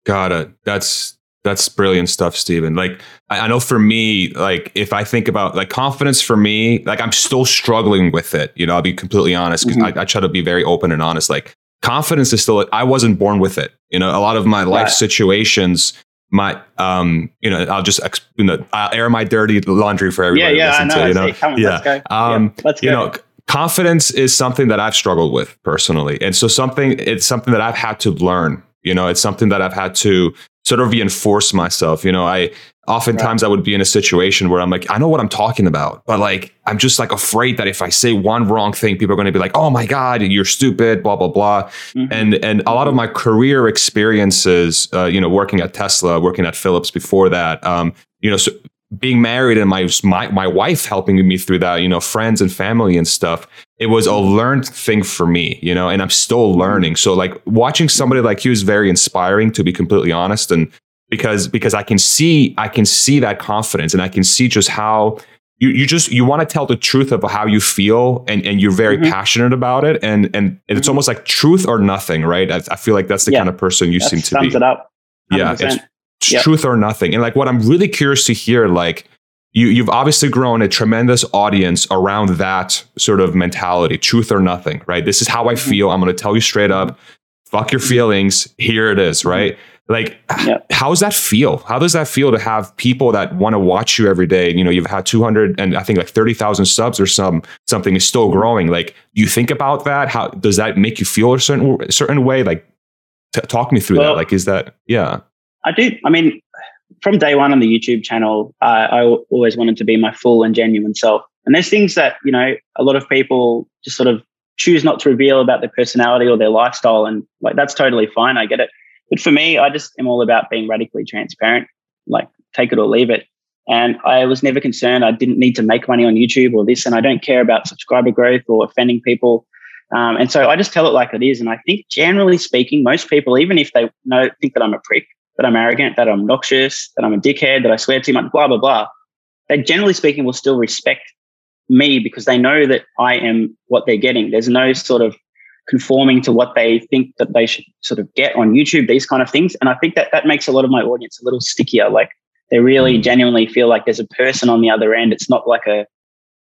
Got it. That's that's brilliant stuff, Steven. Like, I, know for me, like, if I think about like confidence for me, like, I'm still struggling with it. You know, I'll be completely honest because mm-hmm. I, I, try to be very open and honest. Like, confidence is still, I wasn't born with it. You know, a lot of my life situations, my, um, you know, I'll just, you know, I'll air my dirty laundry for everybody. Yeah, yeah. To, you know? On, yeah. Let's um, yeah, let's go. You know, confidence is something that I've struggled with personally. And so something, it's something that I've had to learn. You know, it's something that I've had to sort of reinforce myself. You know, I oftentimes right. I would be in a situation where I'm like, I know what I'm talking about, but like, I'm just like afraid that if I say one wrong thing, people are going to be like, oh my God, you're stupid, blah, blah, blah. Mm-hmm. And, and a lot of my career experiences, uh, you know, working at Tesla, working at Philips before that, um, you know, so being married and my, my my wife helping me through that, you know, friends and family and stuff. It was a learned thing for me, you know, and I'm still learning. So like watching somebody like you is very inspiring to be completely honest and because because I can see I can see that confidence and I can see just how you, you just you want to tell the truth of how you feel and, and you're very mm-hmm. passionate about it and and, it's mm-hmm. almost like truth or nothing right I, I feel like that's the yeah. kind of person you that seem to be it up 100%. yeah it's yep. truth or nothing. And like what I'm really curious to hear, like you you've obviously grown a tremendous audience around that sort of mentality, truth or nothing, right? This is how I mm-hmm. feel. I'm gonna tell you straight up, fuck your feelings. Here it is, right? Mm-hmm. Like, yep. how does that feel? How does that feel to have people that want to watch you every day? You know, you've had 200 and I think like 30,000 subs or some something is still growing. Like, you think about that? How does that make you feel a certain a certain way? Like, t- talk me through well, that. Like, is that yeah? I do. I mean, from day one on the YouTube channel, uh, I always wanted to be my full and genuine self. And there's things that, you know, a lot of people just sort of choose not to reveal about their personality or their lifestyle. And like, that's totally fine. I get it. But for me, I just am all about being radically transparent, like take it or leave it. And I was never concerned. I didn't need to make money on YouTube or this, and I don't care about subscriber growth or offending people. Um, and so I just tell it like it is. And I think generally speaking, most people, even if they know think that I'm a prick, that I'm arrogant, that I'm obnoxious, that I'm a dickhead, that I swear too much, blah, blah, blah, they generally speaking will still respect me because they know that I am what they're getting. There's no sort of conforming to what they think that they should sort of get on YouTube, these kind of things. And I think that that makes a lot of my audience a little stickier. Like they really mm. genuinely feel like there's a person on the other end. It's not like a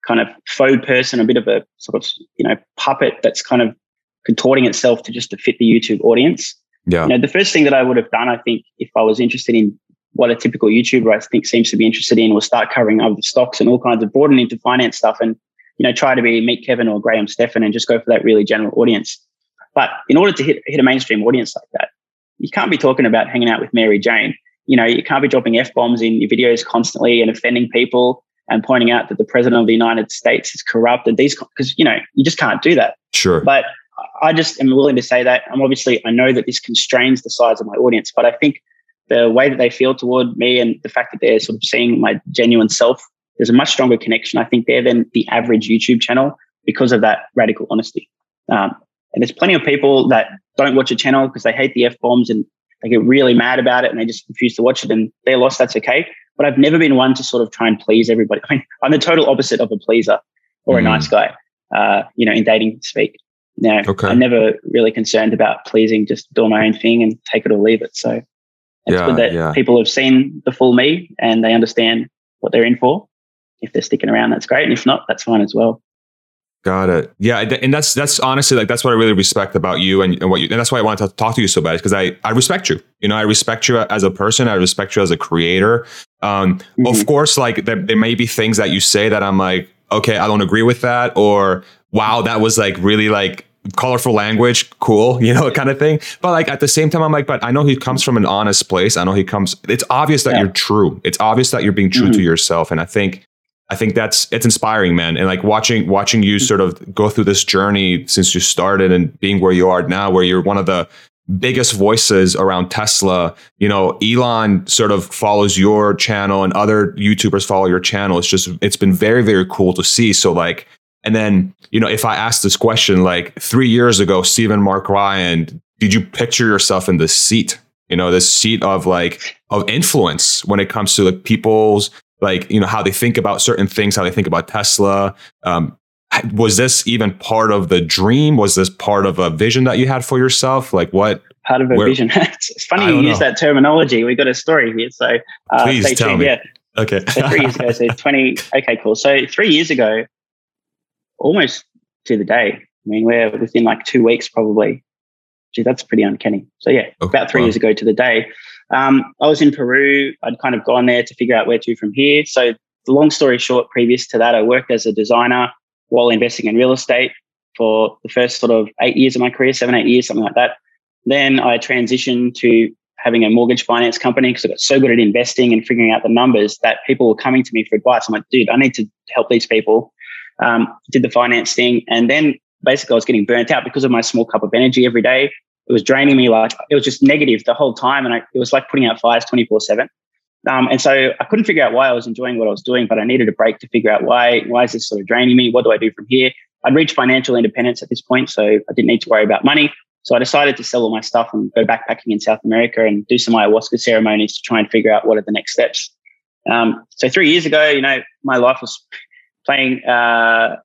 kind of faux person, a bit of a sort of, you know, puppet that's kind of contorting itself to just to fit the YouTube audience. Yeah. You know, the first thing that I would have done, I think, if I was interested in what a typical YouTuber I think seems to be interested in was start covering other stocks and all kinds of broaden into finance stuff and, you know, try to be meet Kevin or Graham Stephan and just go for that really general audience. But in order to hit, hit a mainstream audience like that, you can't be talking about hanging out with Mary Jane. You know, you can't be dropping F bombs in your videos constantly and offending people and pointing out that the president of the United States is corrupt and these, because, you know, you just can't do that. Sure. But I just am willing to say that. I'm obviously, I know that this constrains the size of my audience, but I think the way that they feel toward me and the fact that they're sort of seeing my genuine self, there's a much stronger connection, I think, there than the average YouTube channel because of that radical honesty. Um, and there's plenty of people that don't watch a channel because they hate the F bombs and they get really mad about it and they just refuse to watch it and they're lost. That's okay. But I've never been one to sort of try and please everybody. I mean, I'm the total opposite of a pleaser or mm. a nice guy, uh, you know, in dating speak. No, okay. I'm never really concerned about pleasing, just do my own thing and take it or leave it. So it's yeah, good that yeah. people have seen the full me and they understand what they're in for. If they're sticking around, that's great. And if not, that's fine as well. Got it. Yeah, and that's that's honestly like that's what I really respect about you and, and what you and that's why I wanted to talk to you so bad because I I respect you. You know, I respect you as a person. I respect you as a creator. Um, mm-hmm. Of course, like there, there may be things that you say that I'm like, okay, I don't agree with that, or wow, that was like really like colorful language, cool, you know, kind of thing. But like at the same time, I'm like, but I know he comes from an honest place. I know he comes. It's obvious that yeah. you're true. It's obvious that you're being true mm-hmm. to yourself, and I think I think that's it's inspiring, man. And like watching watching you sort of go through this journey since you started and being where you are now, where you're one of the biggest voices around Tesla. You know, Elon sort of follows your channel and other YouTubers follow your channel. It's just it's been very, very cool to see. So like and then, you know, if I ask this question like three years ago, Steven Mark Ryan, did you picture yourself in this seat? You know, this seat of like of influence when it comes to like people's like you know how they think about certain things how they think about tesla. Um, was this even part of the dream? Was this part of a vision that you had for yourself? Like what part of a where, vision. It's funny you use that terminology. We got a story here so uh, Please tell tuned. me. yeah. Okay. So three years ago so 20 okay cool. So three years ago almost to the day i mean we're within like two weeks probably Gee, that's pretty uncanny so yeah okay, about three wow. years ago to the day um, I was in Peru. I'd kind of gone there to figure out where to from here. So, the long story short, previous to that, I worked as a designer while investing in real estate for the first sort of eight years of my career, seven, eight years, something like that. Then I transitioned to having a mortgage finance company because I got so good at investing and figuring out the numbers that people were coming to me for advice. I'm like, dude, I need to help these people. Um, did the finance thing. And then basically I was getting burnt out because of my small cup of energy every day. It was draining me like it was just negative the whole time. And I, it was like putting out fires 24 7 um, and so i couldn't figure out why i was enjoying what i was doing but i needed a break to figure out why why is this sort of draining me? What do i do from here? I'd reached financial independence at this point so i didn't need to worry about money. So i decided to sell all my stuff and go backpacking in south america and do some ayahuasca ceremonies to try and figure out what are the next steps. Um, so three years ago you know my life was playing uh,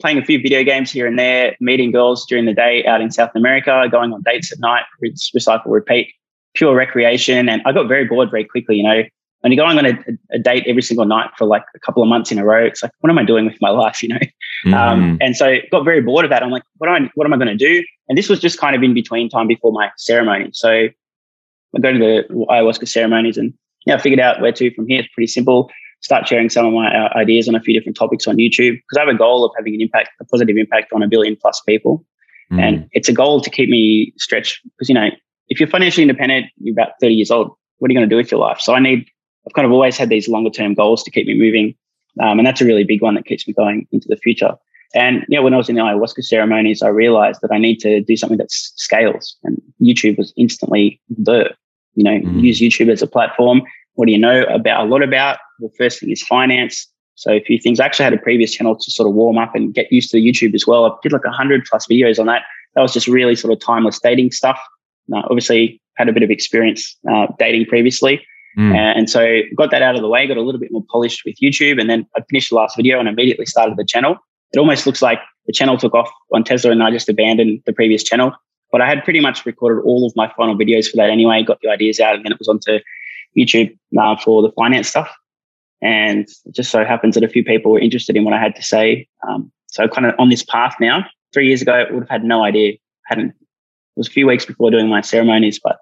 playing a few video games here and there, meeting girls during the day out in South America, going on dates at night, recycle, repeat, pure recreation. And I got very bored very quickly, you know. When you're going on a, a, date every single night for like a couple of months in a row, it's like, what am I doing with my life, you know? Mm-hmm. Um, and so got very bored of that. I'm like, what am I, what am I going to do? And this was just kind of in between time before my ceremony. So I go to the ayahuasca ceremonies and yeah, I figured out where to from here. It's pretty simple start sharing some of my uh, ideas on a few different topics on YouTube because I have a goal of having an impact, a positive impact on a billion plus people. Mm. And it's a goal to keep me stretched because, you know, if you're financially independent, you're about 30 years old, what are you going to do with your life? So I need, I've kind of always had these longer term goals to keep me moving. Um, and that's a really big one that keeps me going into the future. And you know, when I was in the ayahuasca ceremonies, I realized that I need to do something that scales. And YouTube was instantly the, you know, mm. use YouTube as a platform what do you know about a lot about? The first thing is finance. So a few things. I actually had a previous channel to sort of warm up and get used to YouTube as well. I did like a hundred plus videos on that. That was just really sort of timeless dating stuff. Uh, obviously had a bit of experience uh, dating previously. Mm. and so got that out of the way, got a little bit more polished with YouTube. And then I finished the last video and immediately started the channel. It almost looks like the channel took off on Tesla and I just abandoned the previous channel. But I had pretty much recorded all of my final videos for that anyway, got the ideas out, and then it was onto YouTube uh, for the finance stuff. And it just so happens that a few people were interested in what I had to say. Um, so kind of on this path now. Three years ago, I would have had no idea. Hadn't. It was a few weeks before doing my ceremonies, but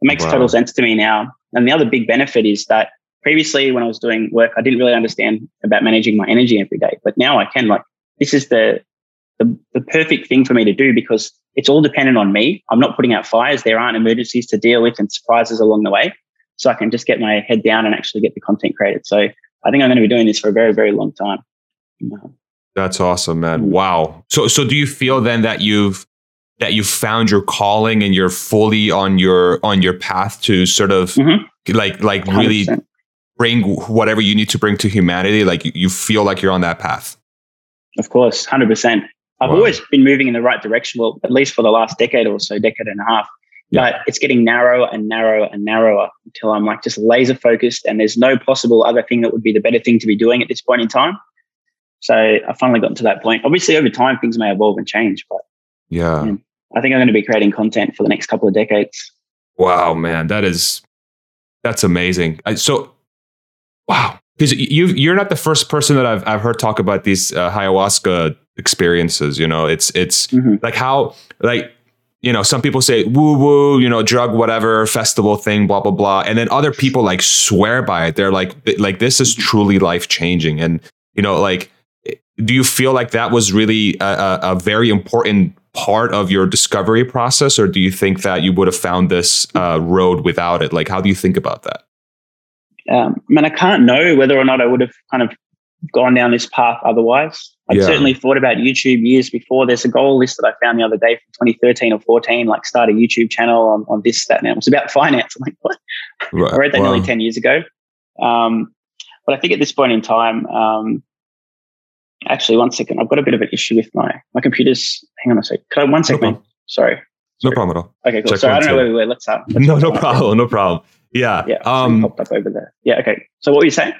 it makes wow. total sense to me now. And the other big benefit is that previously, when I was doing work, I didn't really understand about managing my energy every day. But now I can. Like this is the the, the perfect thing for me to do because it's all dependent on me. I'm not putting out fires. There aren't emergencies to deal with and surprises along the way so I can just get my head down and actually get the content created. So I think I'm going to be doing this for a very, very long time. That's awesome, man. Mm. Wow. So, so do you feel then that you've that you found your calling and you're fully on your on your path to sort of mm-hmm. like like 100%. really bring whatever you need to bring to humanity? Like you feel like you're on that path. Of course, hundred percent. I've wow. always been moving in the right direction. Well, at least for the last decade or so, decade and a half yeah. but it's getting narrower and narrower and narrower until I'm like just laser focused and there's no possible other thing that would be the better thing to be doing at this point in time. So I finally gotten to that point. Obviously, over time, things may evolve and change, but yeah, I think I'm going to be creating content for the next couple of decades. Wow, man, that is that's amazing. So, wow, because you you're not the first person that I've I've heard talk about these uh, ayahuasca experiences. You know, it's it's mm-hmm. like how like you know, some people say woo woo, you know, drug, whatever, festival thing, blah, blah, blah. And then other people like swear by it. They're like, like, this is truly life changing. And, you know, like, do you feel like that was really a, a, a, very important part of your discovery process? Or do you think that you would have found this uh, road without it? Like, how do you think about that? Um, I mean, I can't know whether or not I would have kind of gone down this path otherwise. I'd yeah. certainly thought about YouTube years before. There's a goal list that I found the other day from 2013 or 14, like start a YouTube channel on, on this, that, and it was about finance. I'm like, what? Right. I read that wow. nearly 10 years ago. Um, but I think at this point in time, um, actually, one second, I've got a bit of an issue with my my computer's. Hang on a sec. Could I, one second, no Sorry. Sorry. No problem at all. Okay, cool. Check Sorry, I don't know where we were. Let's start. Let's no, no problem. No problem. Yeah. Yeah. Um, popped up over there. Yeah. Okay. So what were you saying?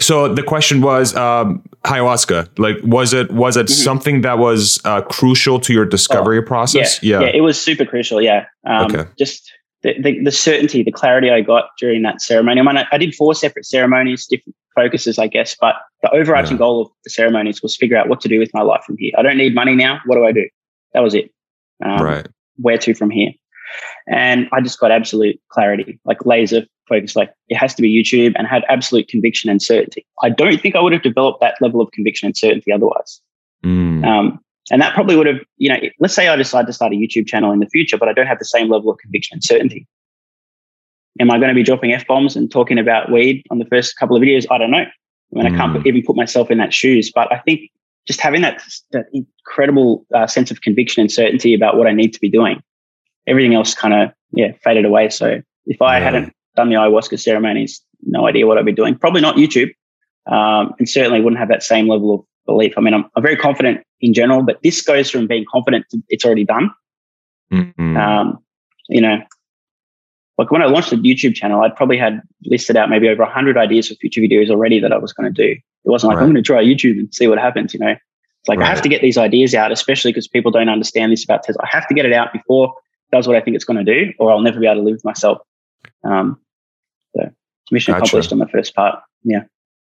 So the question was um, ayahuasca. Like, was it was it mm-hmm. something that was uh, crucial to your discovery oh, process? Yeah, yeah, yeah, it was super crucial. Yeah, um, okay. Just the, the, the, certainty, the clarity I got during that ceremony. I mean, I, I, did four separate ceremonies, different focuses, I guess, but the overarching yeah. goal of the ceremonies was figure out what to do with my life from here. I don't need money now. What do I do? That was it. Um, right. Where to from here? And I just got absolute clarity, like laser focus. Like it has to be YouTube and had absolute conviction and certainty. I don't think I would have developed that level of conviction and certainty otherwise. Mm. Um, and that probably would have, you know, let's say I decide to start a YouTube channel in the future, but I don't have the same level of conviction and certainty. Am I going to be dropping F bombs and talking about weed on the first couple of videos? I don't know. I mean, mm. I can't mm. even put myself in that shoes, but I think just having that, that incredible uh, sense of conviction and certainty about what I need to be doing everything else kind of yeah faded away. So if I yeah. hadn't done the ayahuasca ceremonies, no idea what I'd be doing. Probably not YouTube, um, and certainly wouldn't have that same level of belief. I mean, I'm, I'm very confident in general, but this goes from being confident to it's already done. Mm-hmm. Um, you know, like when I launched the YouTube channel, I'd probably had listed out maybe over 100 ideas for future videos already that I was going to do. It wasn't like, right. I'm going to try YouTube and see what happens, you know. It's like right. I have to get these ideas out, especially because people don't understand this about Tesla. I have to get it out before does what I think it's going to do, or I'll never be able to live with myself. Um, so mission gotcha. accomplished on the first part. Yeah.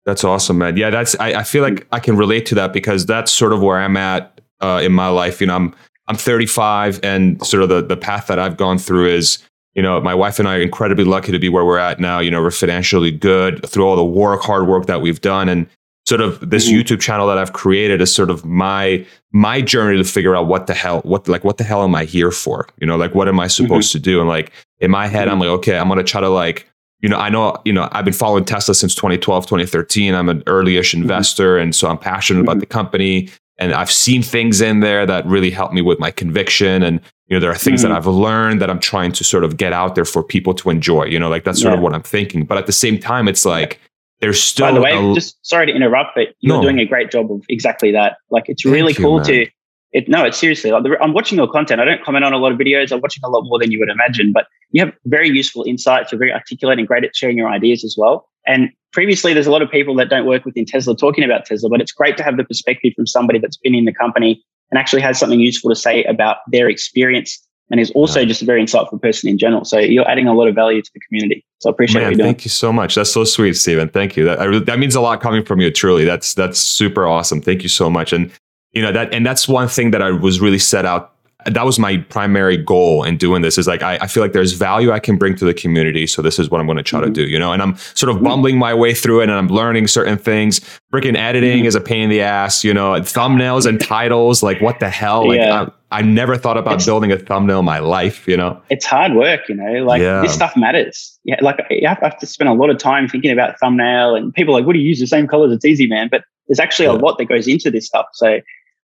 That's awesome, man. Yeah, that's I, I feel like I can relate to that because that's sort of where I'm at uh, in my life. You know, I'm I'm 35, and sort of the the path that I've gone through is, you know, my wife and I are incredibly lucky to be where we're at now. You know, we're financially good through all the work, hard work that we've done, and sort of this mm-hmm. YouTube channel that I've created is sort of my my journey to figure out what the hell what like what the hell am I here for? You know, like what am I supposed mm-hmm. to do? And like in my head, mm-hmm. I'm like, okay, I'm gonna try to like, you know, I know, you know, I've been following Tesla since 2012, 2013. I'm an early-ish mm-hmm. investor, and so I'm passionate about mm-hmm. the company. And I've seen things in there that really help me with my conviction. And you know, there are things that mm-hmm. I've learned that I'm trying to sort of get out there for people to enjoy. You know, like that's sort yeah. of what I'm thinking. But at the same time, it's like there's still. By the way, a, just sorry to interrupt, but you're no. doing a great job of exactly that. Like, it's really Thank cool you, to. It, no, it's seriously. Like, I'm watching your content. I don't comment on a lot of videos. I'm watching a lot more than you would imagine, but you have very useful insights. You're very articulate and great at sharing your ideas as well. And previously, there's a lot of people that don't work within Tesla talking about Tesla, but it's great to have the perspective from somebody that's been in the company and actually has something useful to say about their experience and he's also just a very insightful person in general. So you're adding a lot of value to the community. So I appreciate Man, you Thank you so much. That's so sweet, Steven. Thank you. That I, that means a lot coming from you. Truly, that's that's super awesome. Thank you so much. And you know that and that's one thing that I was really set out that was my primary goal in doing this is like I, I, feel like there's value I can bring to the community. So this is what I'm going to try mm-hmm. to do, you know. And I'm sort of mm-hmm. bumbling my way through it and I'm learning certain things. Freaking editing mm-hmm. is a pain in the ass, you know, thumbnails and titles, like what the hell? Like yeah. I, I, never thought about it's, building a thumbnail in my life, you know. It's hard work, you know, like yeah. this stuff matters. Yeah, like have, have, to spend a lot of time thinking about thumbnail and people like, what do you use the same colors? It's easy, man. But there's actually yeah. a lot that goes into this stuff. So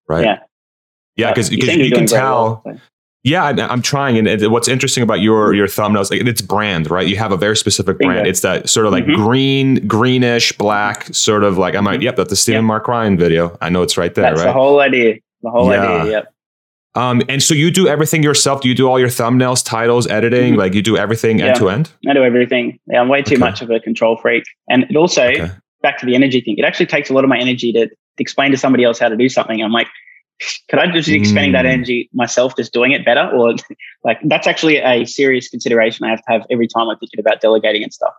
right. yeah. Yeah, because you, you can tell. Well. Yeah, I'm trying. And what's interesting about your your thumbnails, like it's brand, right? You have a very specific brand. It's that sort of like mm-hmm. green, greenish, black, sort of like I'm like, yep, that's the Steven yep. Mark Ryan video. I know it's right there, that's right? the whole idea. The whole yeah. idea. Yep. Um, and so you do everything yourself. Do you do all your thumbnails, titles, editing? Mm-hmm. Like you do everything end to end? I do everything. Yeah, I'm way too okay. much of a control freak. And it also, okay. back to the energy thing, it actually takes a lot of my energy to explain to somebody else how to do something. I'm like, could I just be expending mm. that energy myself, just doing it better? Or like that's actually a serious consideration I have to have every time I'm thinking about delegating and stuff.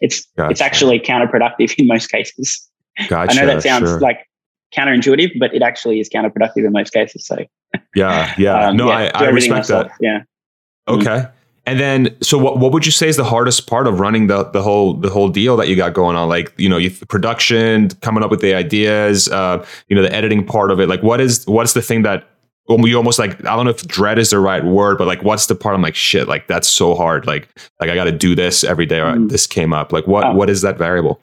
It's gotcha. it's actually counterproductive in most cases. Gotcha, I know that sounds sure. like counterintuitive, but it actually is counterproductive in most cases. So yeah, yeah, um, no, yeah, I, I respect myself. that. Yeah. Okay. Mm-hmm. And then, so what, what would you say is the hardest part of running the, the whole the whole deal that you got going on? Like, you know, you, production, coming up with the ideas, uh, you know, the editing part of it. Like, what is what's the thing that you almost like I don't know if dread is the right word, but like, what's the part? I'm like, shit, like that's so hard. Like, like I got to do this every day. Or mm. this came up. Like, what um, what is that variable?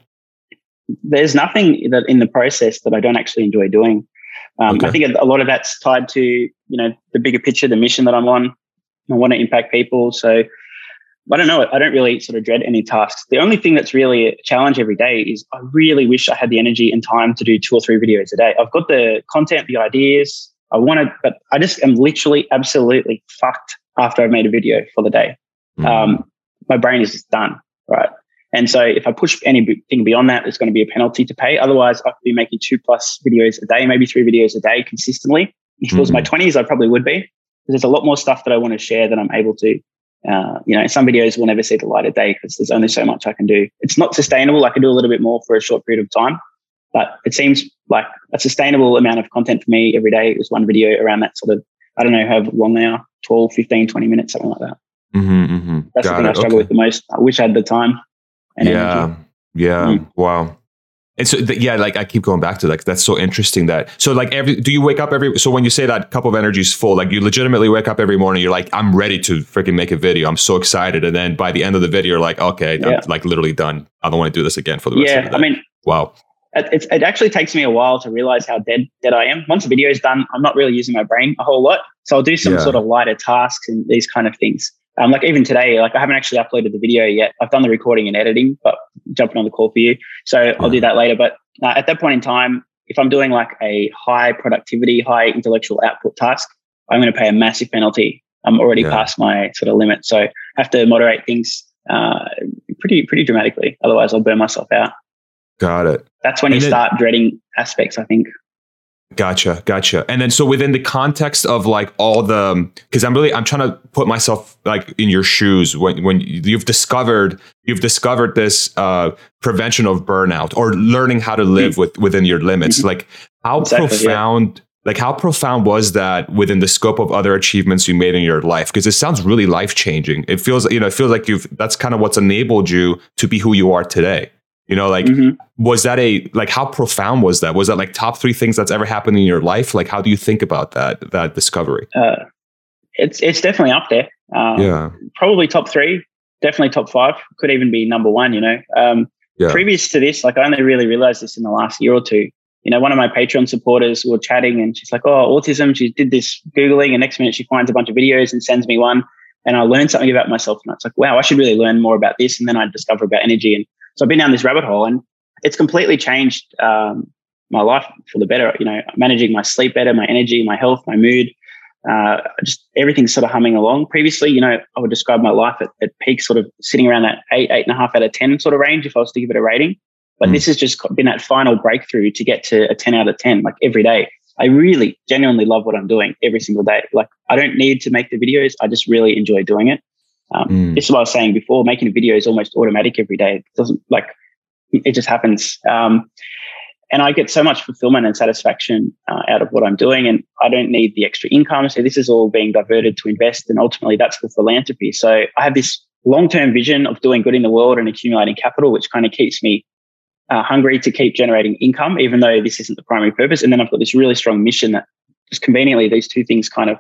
There's nothing that in the process that I don't actually enjoy doing. Um, okay. I think a lot of that's tied to you know the bigger picture, the mission that I'm on. I want to impact people. So I don't know. I don't really sort of dread any tasks. The only thing that's really a challenge every day is I really wish I had the energy and time to do two or three videos a day. I've got the content, the ideas. I want to, but I just am literally absolutely fucked after I've made a video for the day. Mm. Um, my brain is just done, right? And so if I push anything beyond that, there's going to be a penalty to pay. Otherwise, I could be making two plus videos a day, maybe three videos a day consistently. If it was my 20s, hmm. I probably would be there's a lot more stuff that I want to share than I'm able to. Uh, you know, some videos will never see the light of day because there's only so much I can do. It's not sustainable. I can do a little bit more for a short period of time, but it seems like a sustainable amount of content for me every day is one video around that sort of, I don't know how long they are, 12, 15, 20 minutes, something like that. Mm-hmm, mm-hmm. That's Got the thing it. I struggle okay. with the most. I wish I had the time. yeah. Energy. Yeah. Mm. Wow. And so, th- yeah, like I keep going back to like that's so interesting that so like every do you wake up every so when you say that cup of energy is full, like you legitimately wake up every morning, you're like I'm ready to freaking make a video. I'm so excited, and then by the end of the video, you're like, okay, yeah. I'm like literally done. I don't want to do this again for the rest yeah, of the day. I mean, wow. It, it actually takes me a while to realize how dead dead I am. Once the video is done, I'm not really using my brain a whole lot, so I'll do some yeah. sort of lighter tasks and these kind of things. Um, like even today, like I haven't actually uploaded the video yet. I've done the recording and editing, but jumping on the call for you. So yeah. I'll do that later. But uh, at that point in time, if I'm doing like a high productivity, high intellectual output task, I'm going to pay a massive penalty. I'm already yeah. past my sort of limit. So I have to moderate things uh, pretty, pretty dramatically. Otherwise I'll burn myself out. Got it. That's when and you then, start dreading aspects, I think. Gotcha, gotcha. And then so within the context of like all the because I'm really I'm trying to put myself like in your shoes when when you've discovered you've discovered this uh prevention of burnout or learning how to live with within your limits. Mm-hmm. Like how exactly, profound yeah. like how profound was that within the scope of other achievements you made in your life? Because it sounds really life changing. It feels you know, it feels like you've that's kind of what's enabled you to be who you are today. You know, like mm-hmm. was that a like how profound was that? Was that like top three things that's ever happened in your life? Like how do you think about that that discovery? Uh, it's it's definitely up there. Um, yeah, probably top three, definitely top five. Could even be number one. You know, um, yeah. previous to this, like I only really realized this in the last year or two. You know, one of my Patreon supporters, we were chatting, and she's like, "Oh, autism." She did this googling, and next minute she finds a bunch of videos and sends me one, and I learned something about myself. And it's like, "Wow, I should really learn more about this." And then I discover about energy and so I've been down this rabbit hole and it's completely changed um, my life for the better. You know, managing my sleep better, my energy, my health, my mood, uh, just everything's sort of humming along. Previously, you know, I would describe my life at, at peak sort of sitting around that eight, eight and a half out of 10 sort of range if I was to give it a rating. But mm. this has just been that final breakthrough to get to a 10 out of 10, like every day. I really genuinely love what I'm doing every single day. Like I don't need to make the videos. I just really enjoy doing it. Um, mm. This is what I was saying before. Making a video is almost automatic every day. It doesn't like it just happens. Um, and I get so much fulfillment and satisfaction uh, out of what I'm doing, and I don't need the extra income. So this is all being diverted to invest, and ultimately that's for philanthropy. So I have this long-term vision of doing good in the world and accumulating capital, which kind of keeps me uh, hungry to keep generating income, even though this isn't the primary purpose. And then I've got this really strong mission that just conveniently these two things kind of,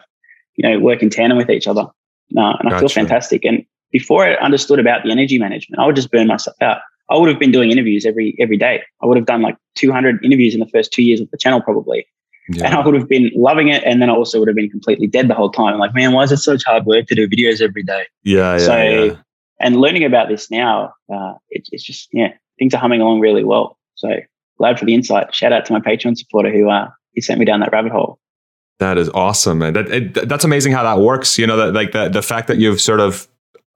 you know, work in tandem with each other. Uh, and gotcha. I feel fantastic. And before I understood about the energy management, I would just burn myself out. I would have been doing interviews every every day. I would have done like 200 interviews in the first two years of the channel, probably. Yeah. And I would have been loving it. And then I also would have been completely dead the whole time. Like, man, why is it such hard work to do videos every day? Yeah. yeah so, yeah. and learning about this now, uh, it, it's just, yeah, things are humming along really well. So glad for the insight. Shout out to my Patreon supporter who, uh, he sent me down that rabbit hole. That is awesome, man. That it, that's amazing how that works. You know, that like the the fact that you've sort of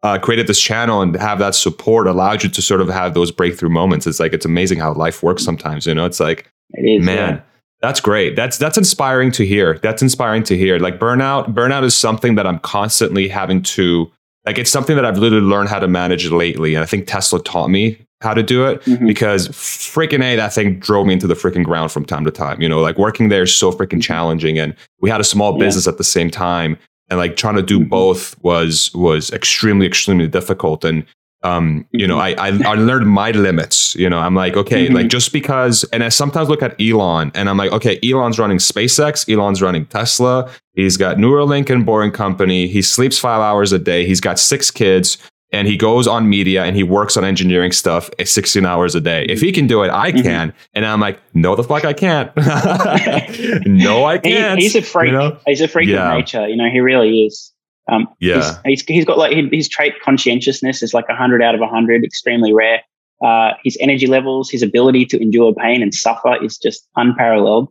uh, created this channel and have that support allowed you to sort of have those breakthrough moments. It's like it's amazing how life works sometimes. You know, it's like, it is, man. Yeah. That's great. That's that's inspiring to hear. That's inspiring to hear. Like burnout, burnout is something that I'm constantly having to like it's something that I've literally learned how to manage lately. And I think Tesla taught me how to do it mm-hmm. because freaking A, that thing drove me into the freaking ground from time to time. You know, like working there is so freaking mm-hmm. challenging. And we had a small yeah. business at the same time. And like trying to do mm-hmm. both was was extremely, extremely difficult. And um, you know, mm-hmm. I, I, I learned my limits. You know, I'm like, okay, mm-hmm. like just because, and I sometimes look at Elon, and I'm like, okay, Elon's running SpaceX, Elon's running Tesla, he's got Neuralink and Boring Company, he sleeps five hours a day, he's got six kids, and he goes on media and he works on engineering stuff 16 hours a day. If he can do it, I mm-hmm. can. Mm-hmm. And I'm like, no, the fuck I can't. no, I can't. He, he's a freak. You know? He's a freak yeah. of nature. You know, he really is. Um, yeah, he's, he's, he's got like his trait conscientiousness is like hundred out of hundred, extremely rare. Uh, his energy levels, his ability to endure pain and suffer is just unparalleled.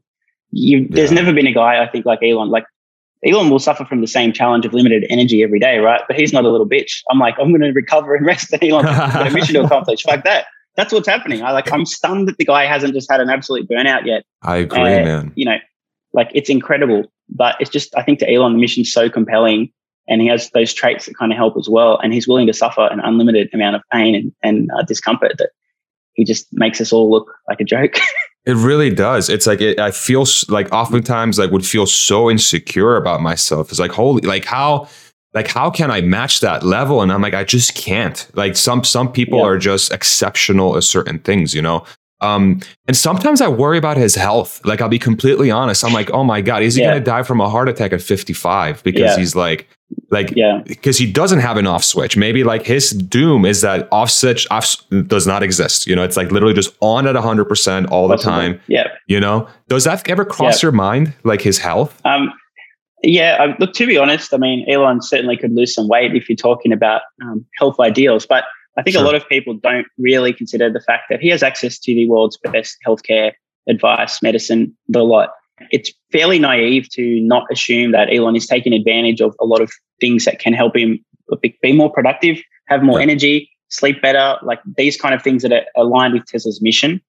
You, there's never been a guy I think like Elon. Like Elon will suffer from the same challenge of limited energy every day, right? But he's not a little bitch. I'm like, I'm going to recover and rest, and Elon's got a mission to accomplish. Like that. That's what's happening. I like. I'm stunned that the guy hasn't just had an absolute burnout yet. I agree, uh, man. You know, like it's incredible, but it's just I think to Elon the mission's so compelling and he has those traits that kind of help as well. And he's willing to suffer an unlimited amount of pain and, and uh, discomfort that he just makes us all look like a joke. it really does. It's like it, I feel like oftentimes like would feel so insecure about myself. It's like holy, like how, like how can I match that level? And I'm like, I just can't. Like some some people yeah. are just exceptional at certain things, you know. Um, and sometimes I worry about his health. Like I'll be completely honest. I'm like, oh my god, is he yeah. gonna die from a heart attack at 55 because yeah. he's like like, yeah, because he doesn't have an off switch. Maybe like his doom is that off switch off does not exist. You know, it's like literally just on at 100% all the time. Yeah. You know, does that ever cross yeah. your mind, like his health? Um, yeah, I, look, to be honest, I mean, Elon certainly could lose some weight if you're talking about um, health ideals, but I think sure. a lot of people don't really consider the fact that he has access to the world's best healthcare advice, medicine, the lot it's fairly naive to not assume that Elon is taking advantage of a lot of things that can help him be more productive, have more yeah. energy, sleep better, like these kind of things that are aligned with Tesla's mission.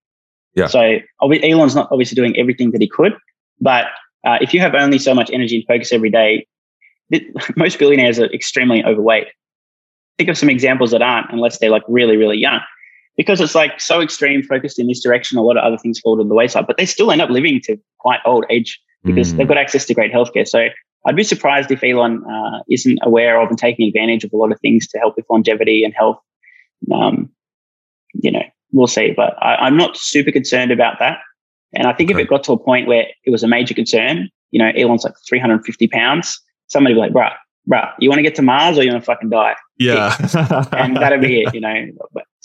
Yeah. So Elon's not obviously doing everything that he could, but uh, if you have only so much energy and focus every day, most billionaires are extremely overweight. Think of some examples that aren't, unless they're like really, really young because it's like so extreme focused in this direction, a lot of other things fall to the wayside, but they still end up living to quite old age because mm. they've got access to great healthcare. So I'd be surprised if Elon uh, isn't aware of and taking advantage of a lot of things to help with longevity and health. Um, you know, we'll see, but I, am not super concerned about that. And I think okay. if it got to a point where it was a major concern, you know, Elon's like 350 pounds, somebody would be like, bruh, bruh, you want to get to Mars or you want to fucking die? Yeah. and that'll be it, you know.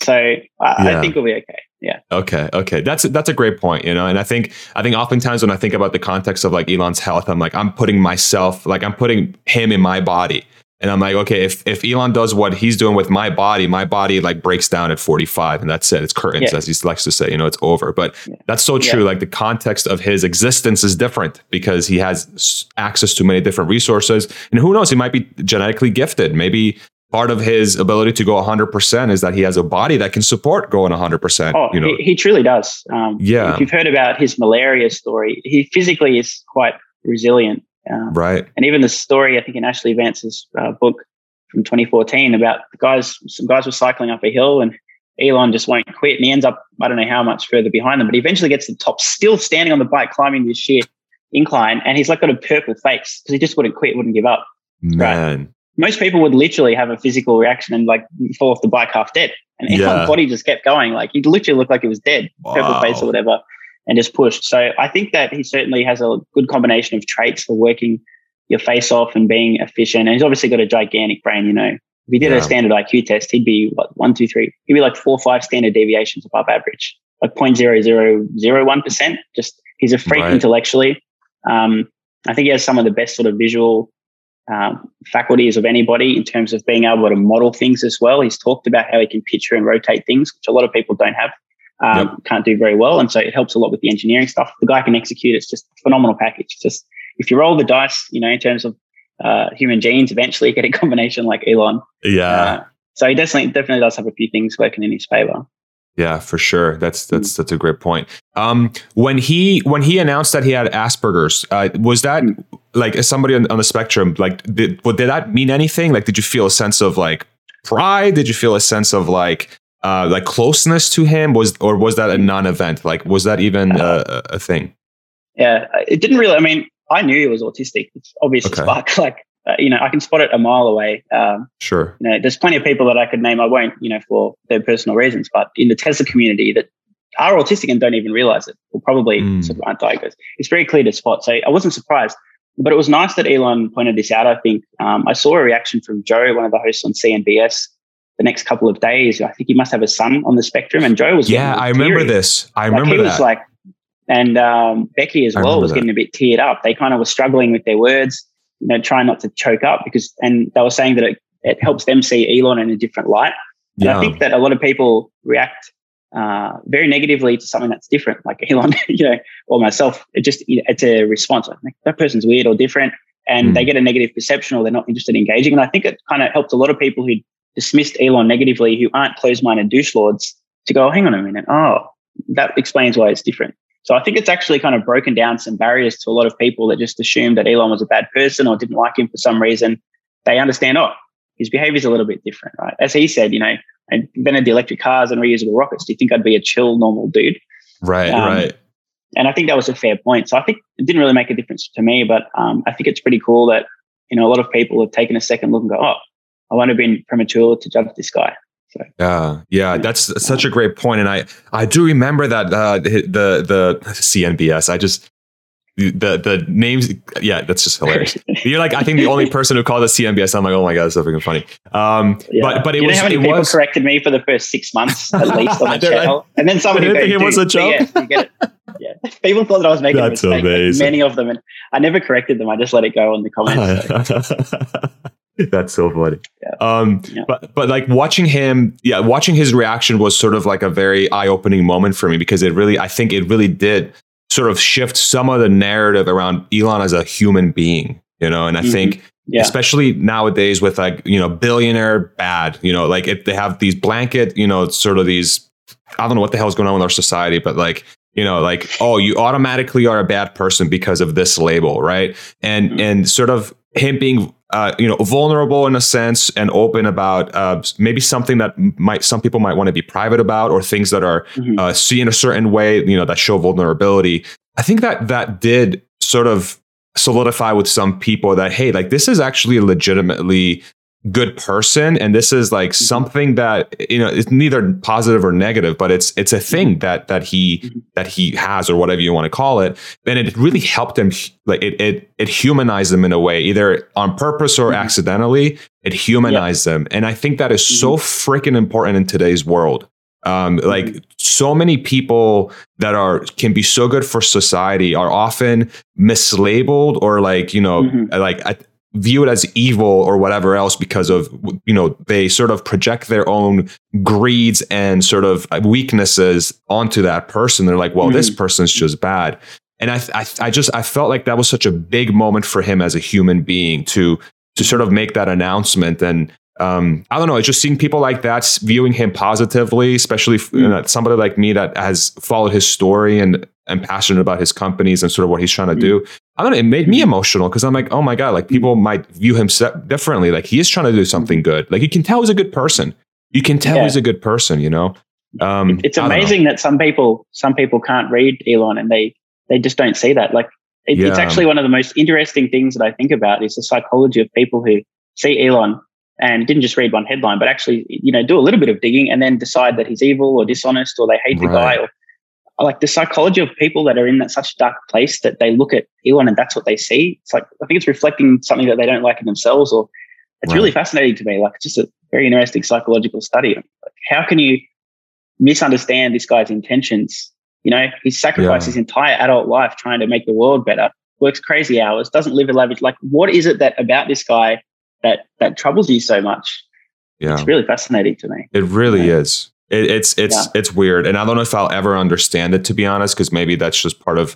So I, yeah. I, think we'll be okay. Yeah. Okay. Okay. That's that's a great point, you know. And I think I think oftentimes when I think about the context of like Elon's health, I'm like, I'm putting myself, like I'm putting him in my body. And I'm like, okay, if, if Elon does what he's doing with my body, my body like breaks down at 45 and that's it. It's curtains, yeah. as he likes to say, you know, it's over. But yeah. that's so true. Yeah. Like the context of his existence is different because he has access to many different resources. And who knows, he might be genetically gifted. Maybe part of his ability to go 100% is that he has a body that can support going 100%. Oh, you know? he, he truly does. Um, yeah. If you've heard about his malaria story, he physically is quite resilient. Um, right. And even the story, I think, in Ashley Vance's uh, book from 2014 about the guys, some guys were cycling up a hill and Elon just won't quit. And he ends up, I don't know how much further behind them, but he eventually gets to the top, still standing on the bike, climbing this sheer incline. And he's like got a purple face because he just wouldn't quit, wouldn't give up. Man. Right. Most people would literally have a physical reaction and like fall off the bike half dead. And yeah. Elon's body just kept going. Like he literally looked like he was dead, wow. purple face or whatever and just pushed. So I think that he certainly has a good combination of traits for working your face off and being efficient. And he's obviously got a gigantic brain, you know. If he did yeah. a standard IQ test, he'd be what, one, two, three. He'd be like four, five standard deviations above average, like 0.0001%. Just he's a freak right. intellectually. Um, I think he has some of the best sort of visual um, faculties of anybody in terms of being able to model things as well. He's talked about how he can picture and rotate things, which a lot of people don't have um, yep. can't do very well. And so it helps a lot with the engineering stuff. The guy can execute. It's just a phenomenal package. Just if you roll the dice, you know, in terms of uh, human genes, eventually you get a combination like Elon. Yeah. Uh, so he definitely definitely does have a few things working in his favor. Yeah, for sure. That's that's that's a great point. Um, when he when he announced that he had Asperger's, uh, was that mm. like as somebody on, on the spectrum? Like, did did that mean anything? Like, did you feel a sense of like pride? Did you feel a sense of like uh, like closeness to him? Was or was that a non-event? Like, was that even a, a thing? Yeah, it didn't really. I mean, I knew he was autistic. It's obvious okay. fuck. Like, uh, you know, I can spot it a mile away. Um, sure. You know, there's plenty of people that I could name. I won't, you know, for their personal reasons, but in the Tesla community that are autistic and don't even realize it, or probably mm. sort of aren't diagnosed. It's very clear to spot. So I wasn't surprised, but it was nice that Elon pointed this out. I think um, I saw a reaction from Joe, one of the hosts on CNBC, the next couple of days. I think he must have a son on the spectrum, and Joe was yeah. I remember this. I like remember he that. was like, and um, Becky as well was that. getting a bit teared up. They kind of were struggling with their words you know, trying not to choke up because, and they were saying that it, it helps them see Elon in a different light. And yeah. I think that a lot of people react uh, very negatively to something that's different, like Elon, you know, or myself. It just it's a response. Like that person's weird or different, and mm. they get a negative perception, or they're not interested in engaging. And I think it kind of helped a lot of people who dismissed Elon negatively, who aren't closed-minded douche lords, to go, oh, hang on a minute, oh, that explains why it's different. So I think it's actually kind of broken down some barriers to a lot of people that just assumed that Elon was a bad person or didn't like him for some reason. They understand, oh, his behavior is a little bit different, right? As he said, you know, I invented the electric cars and reusable rockets. Do you think I'd be a chill, normal dude? Right, um, right. And I think that was a fair point. So I think it didn't really make a difference to me, but um, I think it's pretty cool that, you know, a lot of people have taken a second look and go, oh, I wouldn't have been premature to judge this guy. So. Yeah, yeah, that's such a great point, and I I do remember that uh, the the CNBC. I just the the names. Yeah, that's just hilarious. You're like I think the only person who called it CNBC. I'm like, oh my god, that's so freaking funny. Um, yeah. but but it you was. Know how many people was, corrected me for the first six months at least on the channel, and then somebody didn't think it was a joke. Yeah, you get it. Yeah, people thought that I was making that's a mistake. Many of them, and I never corrected them. I just let it go on the comments. So. That's so funny. Yeah. Um, yeah. but but like watching him, yeah, watching his reaction was sort of like a very eye opening moment for me because it really, I think it really did sort of shift some of the narrative around Elon as a human being, you know. And I mm-hmm. think, yeah. especially nowadays with like you know billionaire bad, you know, like if they have these blanket, you know, sort of these, I don't know what the hell is going on with our society, but like you know like oh you automatically are a bad person because of this label right and mm-hmm. and sort of him being uh, you know, vulnerable in a sense and open about uh, maybe something that might some people might want to be private about or things that are mm-hmm. uh, seen a certain way, you know, that show vulnerability. I think that that did sort of solidify with some people that hey, like this is actually legitimately good person and this is like mm-hmm. something that you know it's neither positive or negative but it's it's a thing mm-hmm. that that he mm-hmm. that he has or whatever you want to call it and it really helped him like it it it humanized them in a way either on purpose or accidentally it humanized them and i think that is so freaking important in today's world um, like so many people that are can be so good for society are often mislabeled or like you know mm-hmm. like view it as evil or whatever else because of you know they sort of project their own greeds and sort of weaknesses onto that person they're like well mm-hmm. this person's just bad and I, I i just i felt like that was such a big moment for him as a human being to to sort of make that announcement and um, I don't know. It's just seeing people like that viewing him positively, especially mm. somebody like me that has followed his story and and passionate about his companies and sort of what he's trying to mm. do. I don't know. It made me emotional because I'm like, oh my god, like people might view him differently. Like he is trying to do something good. Like you can tell he's a good person. You can tell yeah. he's a good person. You know. Um, it's amazing that some people some people can't read Elon and they they just don't see that. Like it, yeah. it's actually one of the most interesting things that I think about is the psychology of people who see Elon and didn't just read one headline, but actually, you know, do a little bit of digging and then decide that he's evil or dishonest or they hate the right. guy or like the psychology of people that are in that such a dark place that they look at Elon and that's what they see. It's like I think it's reflecting something that they don't like in themselves, or it's right. really fascinating to me. Like it's just a very interesting psychological study. Like, how can you misunderstand this guy's intentions? You know, he sacrificed yeah. his entire adult life trying to make the world better, works crazy hours, doesn't live a lavish. Like, what is it that about this guy that that troubles you so much. Yeah. It's really fascinating to me. It really is. It, it's it's yeah. it's weird, and I don't know if I'll ever understand it to be honest, because maybe that's just part of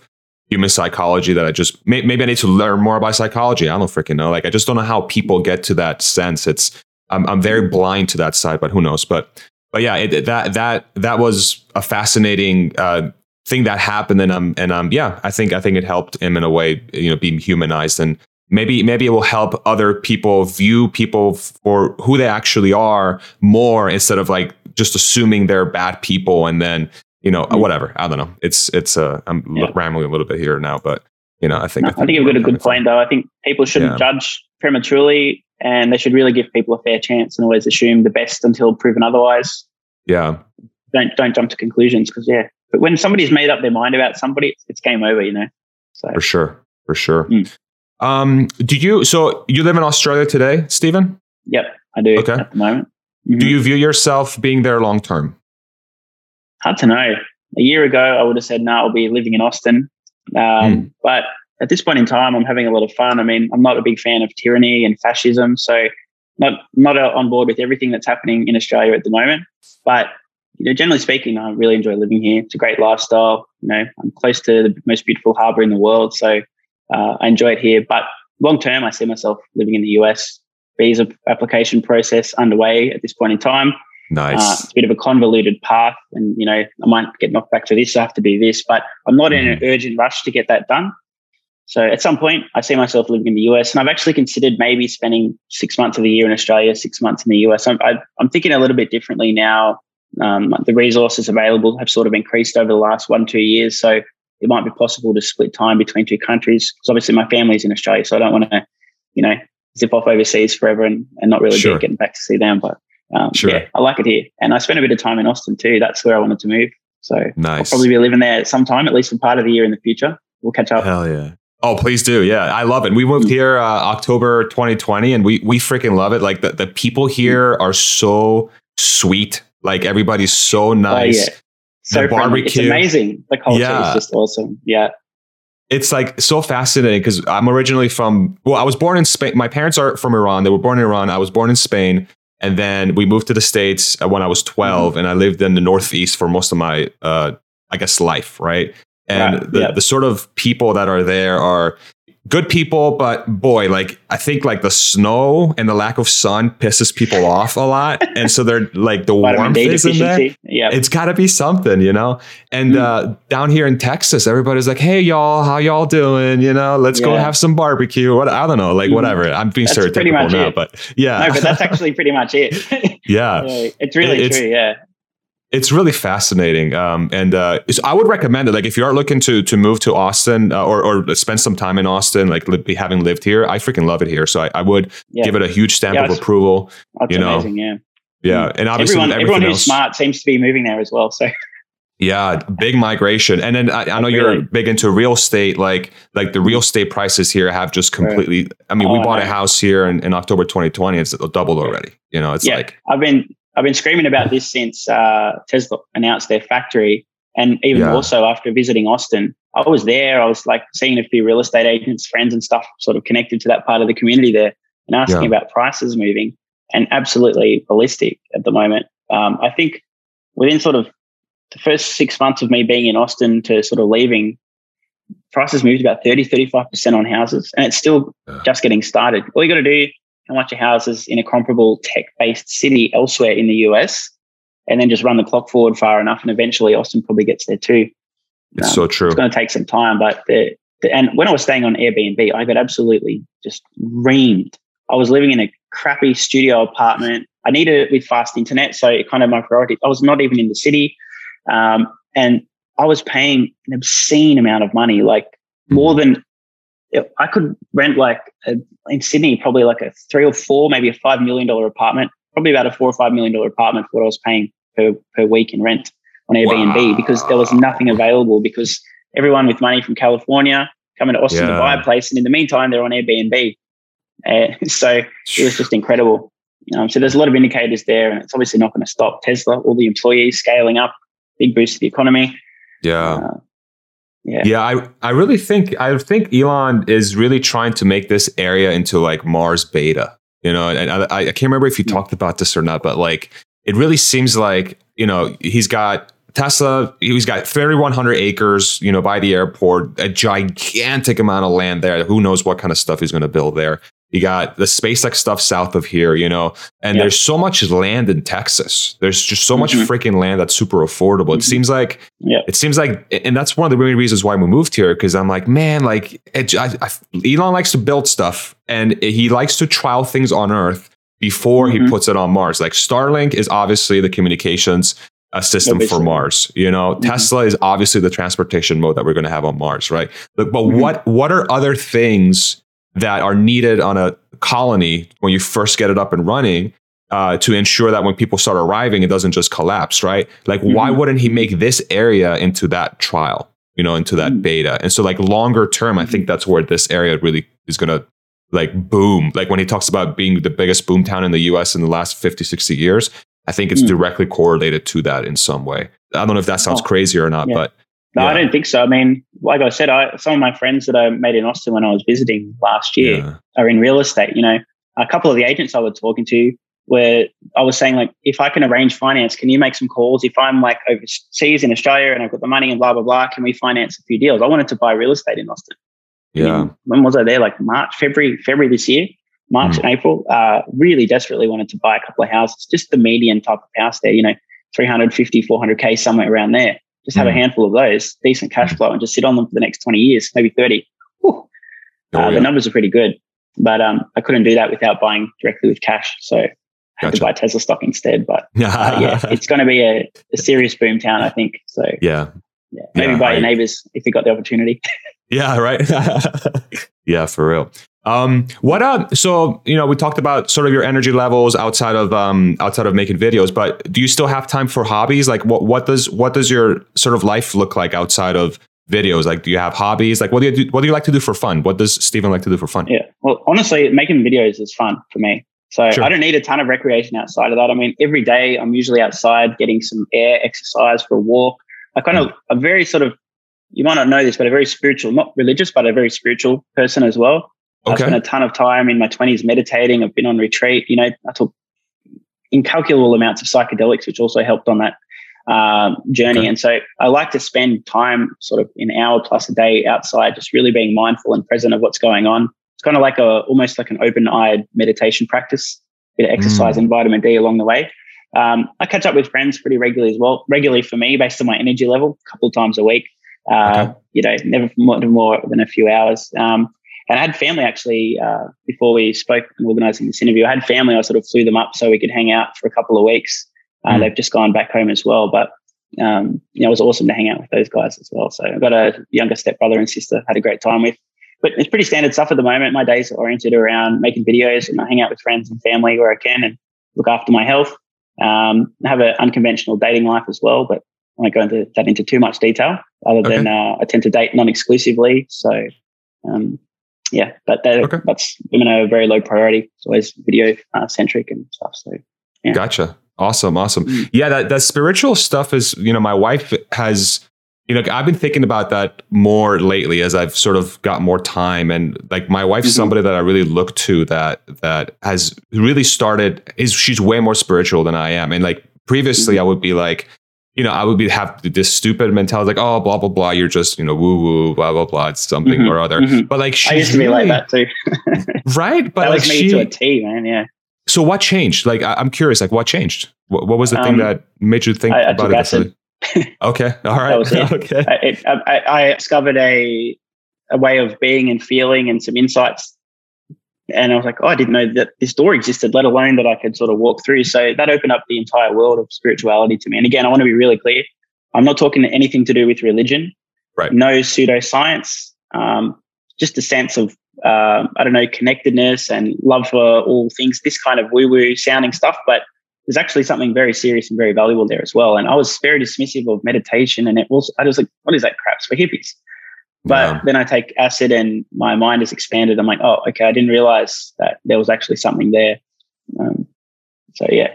human psychology that I just may, maybe I need to learn more about psychology. I don't freaking know. Like I just don't know how people get to that sense. It's I'm I'm very blind to that side, but who knows? But but yeah, it, that that that was a fascinating uh, thing that happened, and um and um yeah, I think I think it helped him in a way, you know, being humanized, and maybe maybe it will help other people view people for who they actually are more instead of like just assuming they're bad people and then you know mm-hmm. whatever. I don't know. It's it's uh I'm yeah. rambling a little bit here now, but you know I think no, I think, I think you've got a good point though. I think people shouldn't yeah. judge prematurely and they should really give people a fair chance and always assume the best until proven otherwise. Yeah. Don't don't jump to conclusions because yeah. But when somebody's made up their mind about somebody, it's, it's game over, you know. So for sure, for sure. Mm. Um, do you so you live in Australia today, Steven? Yep, I do. Okay. At the moment. Mm-hmm. Do you view yourself being there long term? Hard to know. A year ago, I would have said no. I'll be living in Austin. Um, mm. But at this point in time, I'm having a lot of fun. I mean, I'm not a big fan of tyranny and fascism, so not not on board with everything that's happening in Australia at the moment. But you know, generally speaking, I really enjoy living here. It's a great lifestyle. You know, I'm close to the most beautiful harbour in the world, so uh, I enjoy it here. But long term, I see myself living in the US. Visa application process underway at this point in time. Nice. Uh, it's a bit of a convoluted path, and you know, I might get knocked back to this. I have to do this, but I'm not mm. in an mm-hmm. urgent rush to get that done. So at some point, I see myself living in the US, and I've actually considered maybe spending six months of the year in Australia, six months in the US. I'm, I, am thinking a little bit differently now. Um, the resources available have sort of increased over the last one two years, so it might be possible to split time between two countries. Because obviously, my family's in Australia, so I don't want to, you know, zip off overseas forever and, and not really sure. getting back to see them. But um, sure. yeah, I like it here, and I spent a bit of time in Austin too. That's where I wanted to move. So nice. I'll probably be living there sometime, at least for part of the year in the future. We'll catch up. Hell yeah. Oh, please do. Yeah, I love it. We moved here uh, October 2020, and we we freaking love it. Like the, the people here are so sweet. Like everybody's so nice. Oh, yeah. So the barbecue, it's amazing. The culture yeah. is just awesome. Yeah, it's like so fascinating because I'm originally from. Well, I was born in Spain. My parents are from Iran. They were born in Iran. I was born in Spain, and then we moved to the states uh, when I was 12, mm-hmm. and I lived in the Northeast for most of my, uh, I guess, life. Right and right. the, yep. the sort of people that are there are good people, but boy, like I think like the snow and the lack of sun pisses people off a lot, and so they're like the warmth is in there. Yeah, it's got to be something, you know. And mm. uh, down here in Texas, everybody's like, "Hey, y'all, how y'all doing? You know, let's yeah. go have some barbecue." What I don't know, like mm. whatever. I'm being that's stereotypical now, it. but yeah, no, but that's actually pretty much it. yeah. it's really it's, true. Yeah, it's really fascinating, um, and uh, I would recommend it. Like, if you are looking to to move to Austin uh, or or spend some time in Austin, like li- having lived here, I freaking love it here. So I, I would yeah. give it a huge stamp yeah, of approval. you know, amazing, yeah, yeah, and obviously everyone, everyone who's else, smart seems to be moving there as well. So. Yeah, big migration, and then I, I know you're big into real estate. Like, like the real estate prices here have just completely. I mean, oh, we bought a house here in, in October 2020. It's doubled already. You know, it's yeah, like I've been I've been screaming about this since uh, Tesla announced their factory, and even yeah. also after visiting Austin. I was there. I was like seeing a few real estate agents, friends, and stuff, sort of connected to that part of the community there, and asking yeah. about prices moving, and absolutely ballistic at the moment. Um, I think within sort of the first six months of me being in Austin to sort of leaving, prices moved about 30, 35% on houses, and it's still yeah. just getting started. All you got to do how much of houses in a comparable tech-based city elsewhere in the US, and then just run the clock forward far enough, and eventually Austin probably gets there too. It's um, so true. It's going to take some time, but the, the, and when I was staying on Airbnb, I got absolutely just reamed. I was living in a crappy studio apartment. I needed it with fast internet, so it kind of my priority. I was not even in the city, um, and I was paying an obscene amount of money, like more mm-hmm. Than I could rent like a, in Sydney, probably like a three or four, maybe a five million dollar apartment, probably about a four or five million dollar apartment for what I was paying per, per week in rent on Airbnb wow. because there was nothing available because everyone with money from California coming to Austin yeah. to buy a place. And in the meantime, they're on Airbnb. Uh, so it was just incredible. Um, so there's a lot of indicators there, and it's obviously not going to stop Tesla, all the employees scaling up, big boost to the economy. Yeah. Uh, yeah. yeah, I, I really think I think Elon is really trying to make this area into like Mars beta. You know, and I, I can't remember if you hmm. talked about this or not, but like it really seems like you know he's got Tesla. He's got 3,100 acres, you know, by the airport, a gigantic amount of land there. Who knows what kind of stuff he's going to build there? You got the SpaceX stuff south of here, you know, and there's so much land in Texas. There's just so much Mhm. freaking land that's super affordable. It Mhm. seems like, Yeah. it seems like, and that's one of the main reasons why we moved here. Cause I'm like, man, like it, I, I, Elon likes to build stuff and he likes to trial things on Earth before he Mhm. puts it on Mars. Like Starlink is obviously the communications uh, system for Mars. You know, Mhm. Tesla is obviously the transportation mode that we're going to have on Mars, right? But, but Mhm. what what are other things that are needed on a colony when you first get it up and running uh, to ensure that when people start arriving, it doesn't just collapse, right? Like, why Mhm. wouldn't he make this area into that trial? You know, into that Mhm. beta. And so, like longer term, I think that's where this area really is going to like boom. Like when he talks about being the biggest boom town in the US in the last 50, 60 years, I think it's Mm. directly correlated to that in some way. I don't know if that sounds Oh, crazy or not, yeah. but No, Yeah. I don't think so. I mean, like I said, I, some of my friends that I made in Austin when I was visiting last year yeah. are in real estate. You know, a couple of the agents I was talking to where I was saying like, if I can arrange finance, can you make some calls? If I'm like overseas in Australia and I've got the money and blah blah blah, can we finance a few deals? I wanted to buy real estate in Austin. Yeah. When was I there? Like March, February, February this year, March Mm. and April. Uh, really desperately wanted to buy a couple of houses, just the median type of house there. You know, 350, 400k somewhere around there. Just have a Mm. handful of those, decent cash flow, and just sit on them for the next 20 years, maybe 30. Whew. Oh, Uh, yeah. The numbers are pretty good, but um, I couldn't do that without buying directly with cash. So I had Gotcha. to buy Tesla stock instead. But uh, yeah, it's going to be a, a serious boom town, I think. So yeah. yeah, maybe Yeah, buy I- your neighbors if you got the opportunity. Yeah, right. yeah, for real. Um, what up? So you know, we talked about sort of your energy levels outside of um, outside of making videos, but do you still have time for hobbies? Like, what what does what does your sort of life look like outside of videos? Like, do you have hobbies? Like, what do you do, what do you like to do for fun? What does Steven like to do for fun? Yeah. Well, honestly, making videos is fun for me. So Sure. I don't need a ton of recreation outside of that. I mean, every day I'm usually outside getting some air, exercise for a walk. I kind of, a very sort of, you might not know this, but a very spiritual, not religious, but a very spiritual person as well. I Okay. spent a ton of time in my 20s meditating. I've been on retreat. You know, I took incalculable amounts of psychedelics, which also helped on that um, journey. Okay. And so I like to spend time, sort of an hour plus a day outside, just really being mindful and present of what's going on. It's kind of like a almost like an open-eyed meditation practice, bit of exercise Mm. and vitamin D along the way. Um, I catch up with friends pretty regularly as well. Regularly for me, based on my energy level, a couple of times a week. Uh, Okay. You know, never more, more than a few hours. Um, and I had family actually uh, before we spoke and organising this interview. I had family. I sort of flew them up so we could hang out for a couple of weeks. Uh, Mm. They've just gone back home as well, but um, you know, it was awesome to hang out with those guys as well. So I've got a younger stepbrother and sister. Had a great time with. But it's pretty standard stuff at the moment. My days are oriented around making videos and I hang out with friends and family where I can and look after my health. Um, I have an unconventional dating life as well, but I won't go into that into too much detail. Other than uh, I tend to date non-exclusively, so um, yeah. But that, Okay. that's women are a very low priority. It's always video uh, centric and stuff. So Yeah. Gotcha. Awesome. Awesome. Mm. Yeah, that, that spiritual stuff is, you know, my wife has, you know, I've been thinking about that more lately as I've sort of got more time. And like my wife's Mhm. somebody that I really look to that that has really started is she's way more spiritual than I am. And like previously Mhm. I would be like, you know, I would be have this stupid mentality like, oh, blah, blah, blah. You're just, you know, woo woo, blah, blah, blah. It's something Mhm. or other. Mhm. But like she's I used to be really, like that too. Right. But that like was me she, to a T, man. Yeah. so what changed? Like I, I'm curious, like what changed? What, what was the thing Um, that made you think I- about it? acid. Okay, all right, it. okay, I, it, I, I discovered a a way of being and feeling and some insights. And I was like, oh, I didn't know that this door existed, let alone that I could sort of walk through. So that opened up the entire world of spirituality to me. And again, I want to be really clear. I'm not talking anything to do with religion. Right. No pseudoscience. Um, just a sense of, um, I don't know, connectedness and love for all things, this kind of woo woo sounding stuff. But there's actually something very serious and very valuable there as well. And I was very dismissive of meditation. And it was, I was like, what is that crap? It's for hippies. But Yeah. then I take acid and my mind is expanded. I'm like, oh, okay, I didn't realize that there was actually something there. Um, so yeah,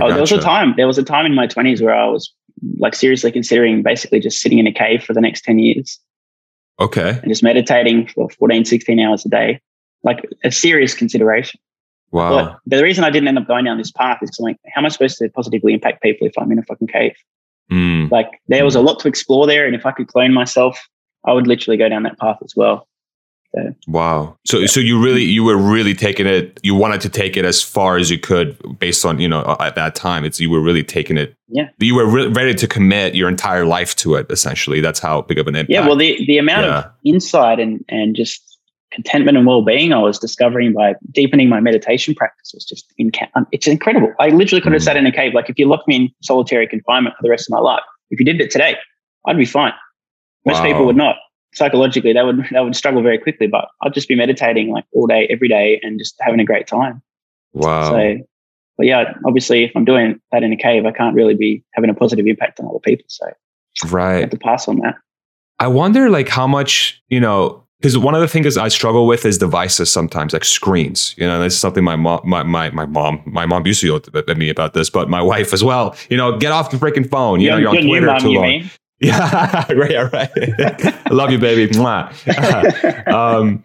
oh, there was a time. There was a time in my 20s where I was like seriously considering basically just sitting in a cave for the next 10 years Okay, and just meditating for 14, 16 hours a day, like a serious consideration. wow, But the reason I didn't end up going down this path is I'm like, how am I supposed to positively impact people if I'm in a fucking cave? Mm, Like there was a lot to explore there, and if I could clone myself, I would literally go down that path as well. So, wow. So yeah. so you really you were really taking it. You wanted to take it as far as you could based on you know at that time. It's you were really taking it. Yeah. You were re- ready to commit your entire life to it. Essentially, that's how big of an impact. Yeah. Well, the the amount yeah. of insight and and just contentment and well-being I was discovering by deepening my meditation practice was just in, it's incredible. I literally could have mm. sat in a cave. Like if you locked me in solitary confinement for the rest of my life, if you did it today, I'd be fine. Most wow. people would not. Psychologically, they would they would struggle very quickly. But I'd just be meditating like all day, every day, and just having a great time. Wow. So, but yeah, obviously, if I'm doing that in a cave, I can't really be having a positive impact on other people. So, right, I have to pass on that. I wonder, like, how much you know because one of the things I struggle with is devices sometimes, like screens. You know, this is something my mom, my, my, my mom, my mom used to yell at me about this, but my wife as well. You know, get off the freaking phone. You know, you're on Twitter too long. Yeah, right, right. I love you, baby. um,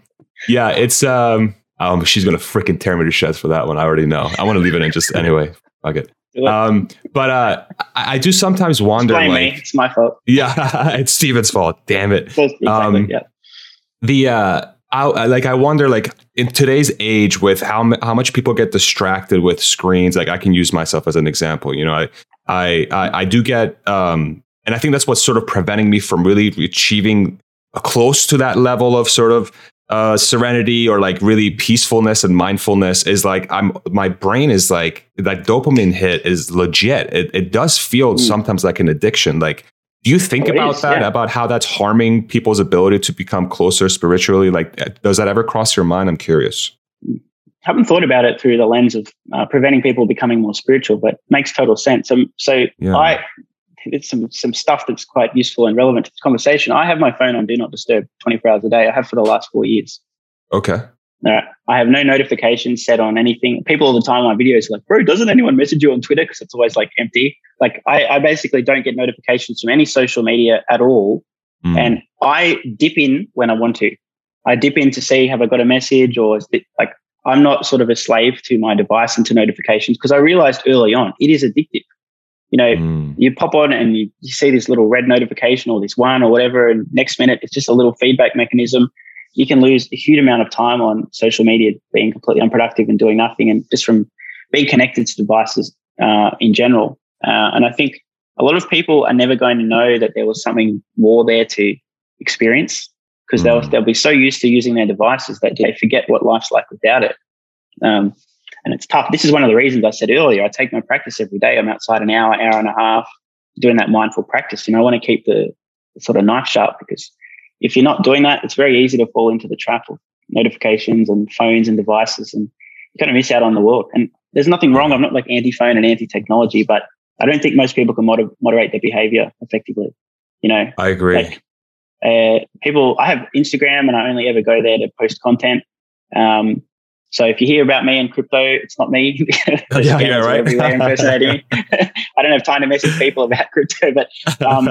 yeah, it's um, um, she's gonna freaking tear me to shreds for that one. I already know. I want to leave it in just anyway. Fuck it. Um, but uh, I, I, do sometimes wonder. It's like, me. It's my fault. Yeah, it's Steven's fault. Damn it. Exactly, um, yeah the uh I, like I wonder like in today's age with how how much people get distracted with screens like I can use myself as an example you know I I I, I do get um and I think that's what's sort of preventing me from really achieving close to that level of sort of uh, serenity or like really peacefulness and mindfulness is like I'm my brain is like that dopamine hit is legit. It it does feel mm. sometimes like an addiction. Like do you think oh, about is, that, yeah. about how that's harming people's ability to become closer spiritually? Like, does that ever cross your mind? I'm curious. I haven't thought about it through the lens of uh, preventing people becoming more spiritual, but makes total sense. Um, so yeah. I, it's some some stuff that's quite useful and relevant to the conversation. I have my phone on do not disturb 24 hours a day. I have for the last four years. Okay. Uh, I have no notifications set on anything. People all the time on my videos are like, bro, doesn't anyone message you on Twitter? Because it's always like empty. Like I, I, basically don't get notifications from any social media at all. Mm. And I dip in when I want to. I dip in to see have I got a message or is it like I'm not sort of a slave to my device and to notifications because I realized early on it is addictive. You know, mm. you pop on and you, you see this little red notification or this one or whatever, and next minute it's just a little feedback mechanism you can lose a huge amount of time on social media being completely unproductive and doing nothing and just from being connected to devices uh, in general. Uh, and I think a lot of people are never going to know that there was something more there to experience because mm. they'll, they'll be so used to using their devices that they forget what life's like without it. Um, and it's tough. This is one of the reasons I said earlier. I take my practice every day. I'm outside an hour, hour and a half doing that mindful practice. And I want to keep the, the sort of knife sharp because if you're not doing that, it's very easy to fall into the trap of notifications and phones and devices, and you kind of miss out on the world. And there's nothing wrong. I'm not like anti-phone and anti-technology, but I don't think most people can moder- moderate their behavior effectively. You know, I agree. Like, uh, people, I have Instagram, and I only ever go there to post content. Um, so if you hear about me and crypto, it's not me. yeah, yeah, right. Everywhere impersonating. I don't have time to message people about crypto, but um,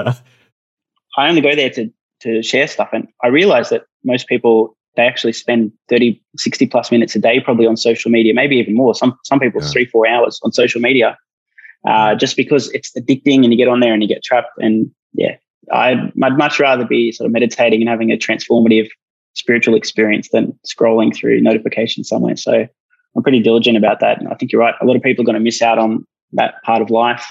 I only go there to to share stuff. And I realize that most people, they actually spend 30, 60 plus minutes a day probably on social media, maybe even more. Some, some people, yeah. three, four hours on social media, uh, just because it's addicting and you get on there and you get trapped. And yeah, I'd, I'd much rather be sort of meditating and having a transformative spiritual experience than scrolling through notifications somewhere. So I'm pretty diligent about that. And I think you're right. A lot of people are going to miss out on that part of life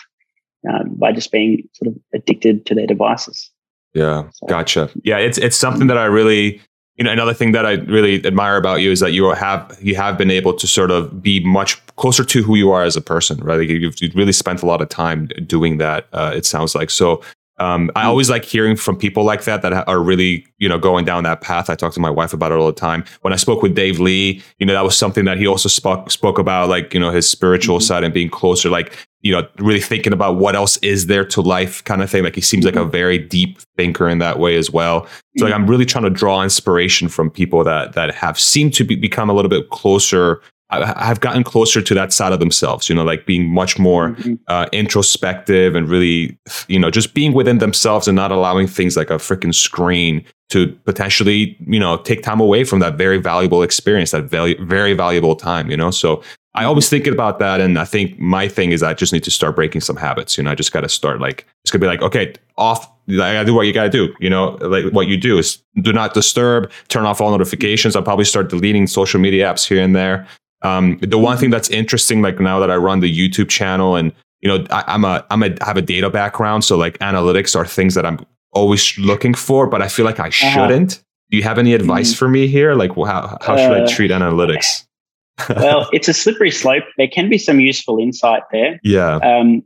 uh, by just being sort of addicted to their devices. Yeah, gotcha. Yeah, it's it's something that I really, you know, another thing that I really admire about you is that you have you have been able to sort of be much closer to who you are as a person, right? Like you've, you've really spent a lot of time doing that. Uh, it sounds like so. Um, I hmm. always like hearing from people like that that are really, you know, going down that path. I talk to my wife about it all the time. When I spoke with Dave Lee, you know, that was something that he also spoke spoke about, like you know, his spiritual mm-hmm. side and being closer. Like you know, really thinking about what else is there to life kind of thing. Like he seems mm-hmm. like a mm-hmm. very deep thinker in that way as well. So mm-hmm. like I'm really trying to draw inspiration from people that that have seemed to be, become a little bit closer have gotten closer to that side of themselves, you know, like being much more mm-hmm. uh, introspective and really, you know, just being within themselves and not allowing things like a freaking screen to potentially, you know, take time away from that very valuable experience, that very, very valuable time, you know. So I always think about that, and I think my thing is I just need to start breaking some habits. You know, I just got to start like it's gonna be like okay, off. I gotta do what you gotta do. You know, like what you do is do not disturb, turn off all notifications. I'll probably start deleting social media apps here and there. Um, the one thing that's interesting, like now that I run the YouTube channel, and you know, I, I'm a I'm a I have a data background, so like analytics are things that I'm always looking for, but I feel like I uh-huh. shouldn't. Uh-huh. Do you have any advice mm-hmm. for me here? Like, how how should uh, I treat analytics? well, it's a slippery slope. There can be some useful insight there. Yeah. Um,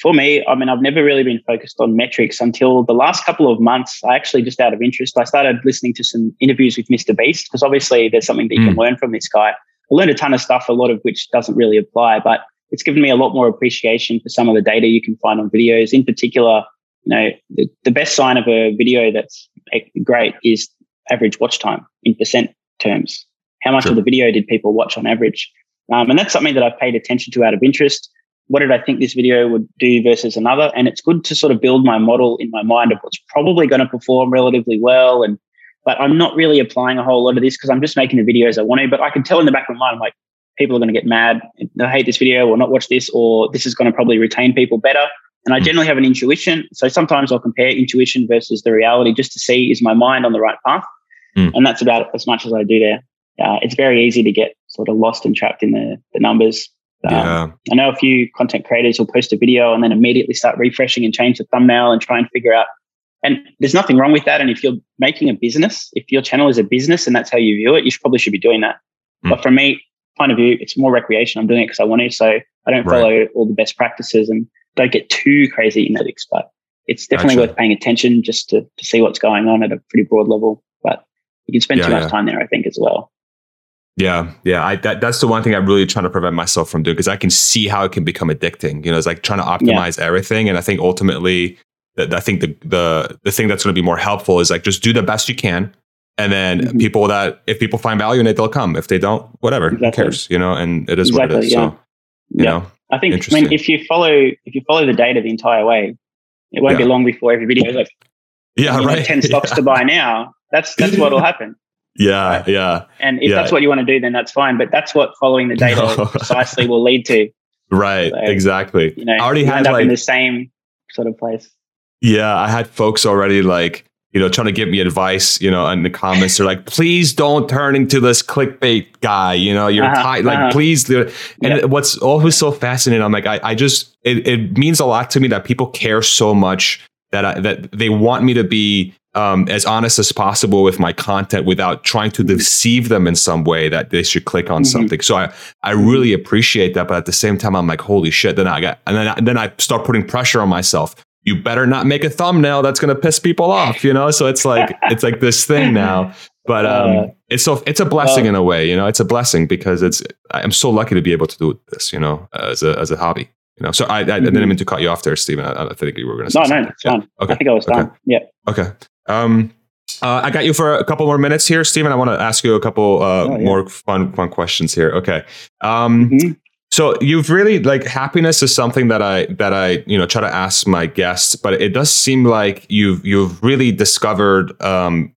for me, I mean, I've never really been focused on metrics until the last couple of months. I actually, just out of interest, I started listening to some interviews with Mr. Beast because obviously there's something that you mm. can learn from this guy. I learned a ton of stuff, a lot of which doesn't really apply, but it's given me a lot more appreciation for some of the data you can find on videos. In particular, you know, the, the best sign of a video that's great is average watch time in percent terms. How much sure. of the video did people watch on average? Um, and that's something that I've paid attention to out of interest. What did I think this video would do versus another? And it's good to sort of build my model in my mind of what's probably going to perform relatively well. And but I'm not really applying a whole lot of this because I'm just making the videos I want to. But I can tell in the back of my mind, I'm like, people are going to get mad. They hate this video or not watch this, or this is going to probably retain people better. And I hmm. generally have an intuition. So sometimes I'll compare intuition versus the reality just to see is my mind on the right path. Mm. And that's about as much as I do there uh, it's very easy to get sort of lost and trapped in the, the numbers. Um, yeah. I know a few content creators will post a video and then immediately start refreshing and change the thumbnail and try and figure out. And there's nothing wrong with that. And if you're making a business, if your channel is a business and that's how you view it, you should, probably should be doing that. Mm. But from me, point of view, it's more recreation. I'm doing it because I want to. So I don't follow right. all the best practices and don't get too crazy in ethics. But it's definitely gotcha. worth paying attention just to, to see what's going on at a pretty broad level. But you can spend yeah, too much yeah. time there, I think, as well. Yeah, yeah. I that, that's the one thing I'm really trying to prevent myself from doing because I can see how it can become addicting. You know, it's like trying to optimize yeah. everything, and I think ultimately, I think the the the thing that's going to be more helpful is like just do the best you can, and then mm-hmm. people that if people find value in it, they'll come. If they don't, whatever, exactly. who cares? You know, and it is exactly, what it is. Yeah. So, you yeah. know, I think I mean if you follow if you follow the data the entire way, it won't yeah. be long before every video is like, yeah, right, ten stocks to buy now. That's that's what will happen. Yeah, right? yeah. And if yeah. that's what you want to do, then that's fine. But that's what following the data no. precisely will lead to. Right. So, exactly. You know, I already had like in the same sort of place. Yeah, I had folks already like you know trying to give me advice. You know, in the comments, they're like, "Please don't turn into this clickbait guy." You know, you're uh-huh, tight. Like, uh-huh. please. And yeah. what's always so fascinating, I'm like, I, I just it, it means a lot to me that people care so much that I, that they want me to be um, as honest as possible with my content without trying to deceive them in some way that they should click on mm-hmm. something. So I, I really appreciate that, but at the same time, I'm like, holy shit! Then I got, and then, and then I start putting pressure on myself. You better not make a thumbnail that's going to piss people off, you know. So it's like it's like this thing now. But um, uh, it's so it's a blessing uh, in a way, you know. It's a blessing because it's I'm so lucky to be able to do this, you know, as a as a hobby. You know, so I, I, mm-hmm. I didn't mean to cut you off there, Steven. I, I think you were going to. No, no, it's fine. Okay. I think I was okay. done. Yeah. Okay. Um, uh, I got you for a couple more minutes here, Steven. I want to ask you a couple uh, oh, yeah. more fun fun questions here. Okay. Um, mm-hmm. So you've really like happiness is something that I that I you know try to ask my guests, but it does seem like you've you've really discovered um,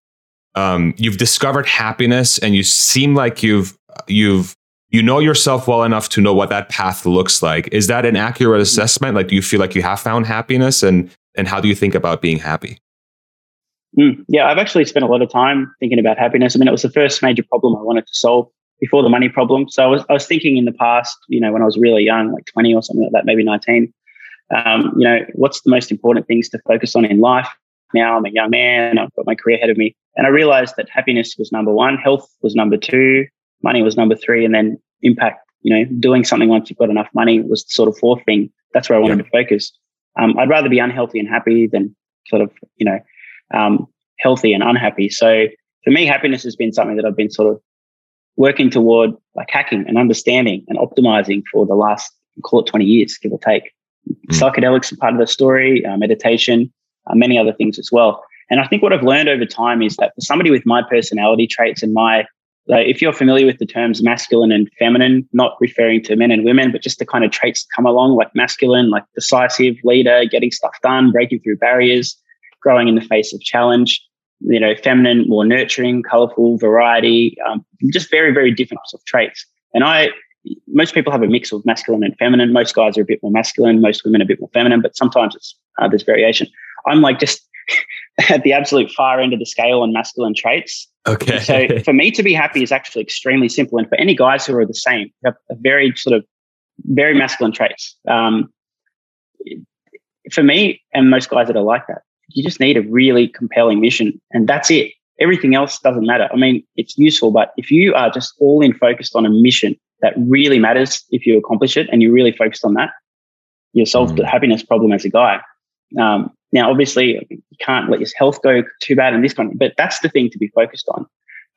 um, you've discovered happiness, and you seem like you've you've you know yourself well enough to know what that path looks like. Is that an accurate mm-hmm. assessment? Like, do you feel like you have found happiness, and and how do you think about being happy? Mm, yeah, I've actually spent a lot of time thinking about happiness. I mean, it was the first major problem I wanted to solve before the money problem. So I was, I was thinking in the past, you know, when I was really young, like 20 or something like that, maybe 19, um, you know, what's the most important things to focus on in life? Now I'm a young man, I've got my career ahead of me. And I realized that happiness was number one, health was number two, money was number three, and then impact, you know, doing something once you've got enough money was the sort of fourth thing. That's where I wanted yeah. to focus. Um, I'd rather be unhealthy and happy than sort of, you know, um, healthy and unhappy. So for me, happiness has been something that I've been sort of working toward, like hacking and understanding and optimizing for the last, call it 20 years, give or take. Mm. Psychedelics are part of the story, uh, meditation, uh, many other things as well. And I think what I've learned over time is that for somebody with my personality traits and my, like if you're familiar with the terms masculine and feminine, not referring to men and women, but just the kind of traits that come along, like masculine, like decisive, leader, getting stuff done, breaking through barriers, growing in the face of challenge. You know, feminine, more nurturing, colorful, variety, um, just very, very different sorts of traits. And I most people have a mix of masculine and feminine. Most guys are a bit more masculine, most women are a bit more feminine, but sometimes it's uh, there's variation. I'm like just at the absolute far end of the scale on masculine traits. Okay. so for me to be happy is actually extremely simple, and for any guys who are the same, have a very sort of very masculine traits. Um, for me and most guys that are like that, you just need a really compelling mission, and that's it. Everything else doesn't matter. I mean, it's useful, but if you are just all in focused on a mission that really matters, if you accomplish it and you're really focused on that, you solve mm. the happiness problem as a guy. Um, now, obviously, you can't let your health go too bad in this country, but that's the thing to be focused on.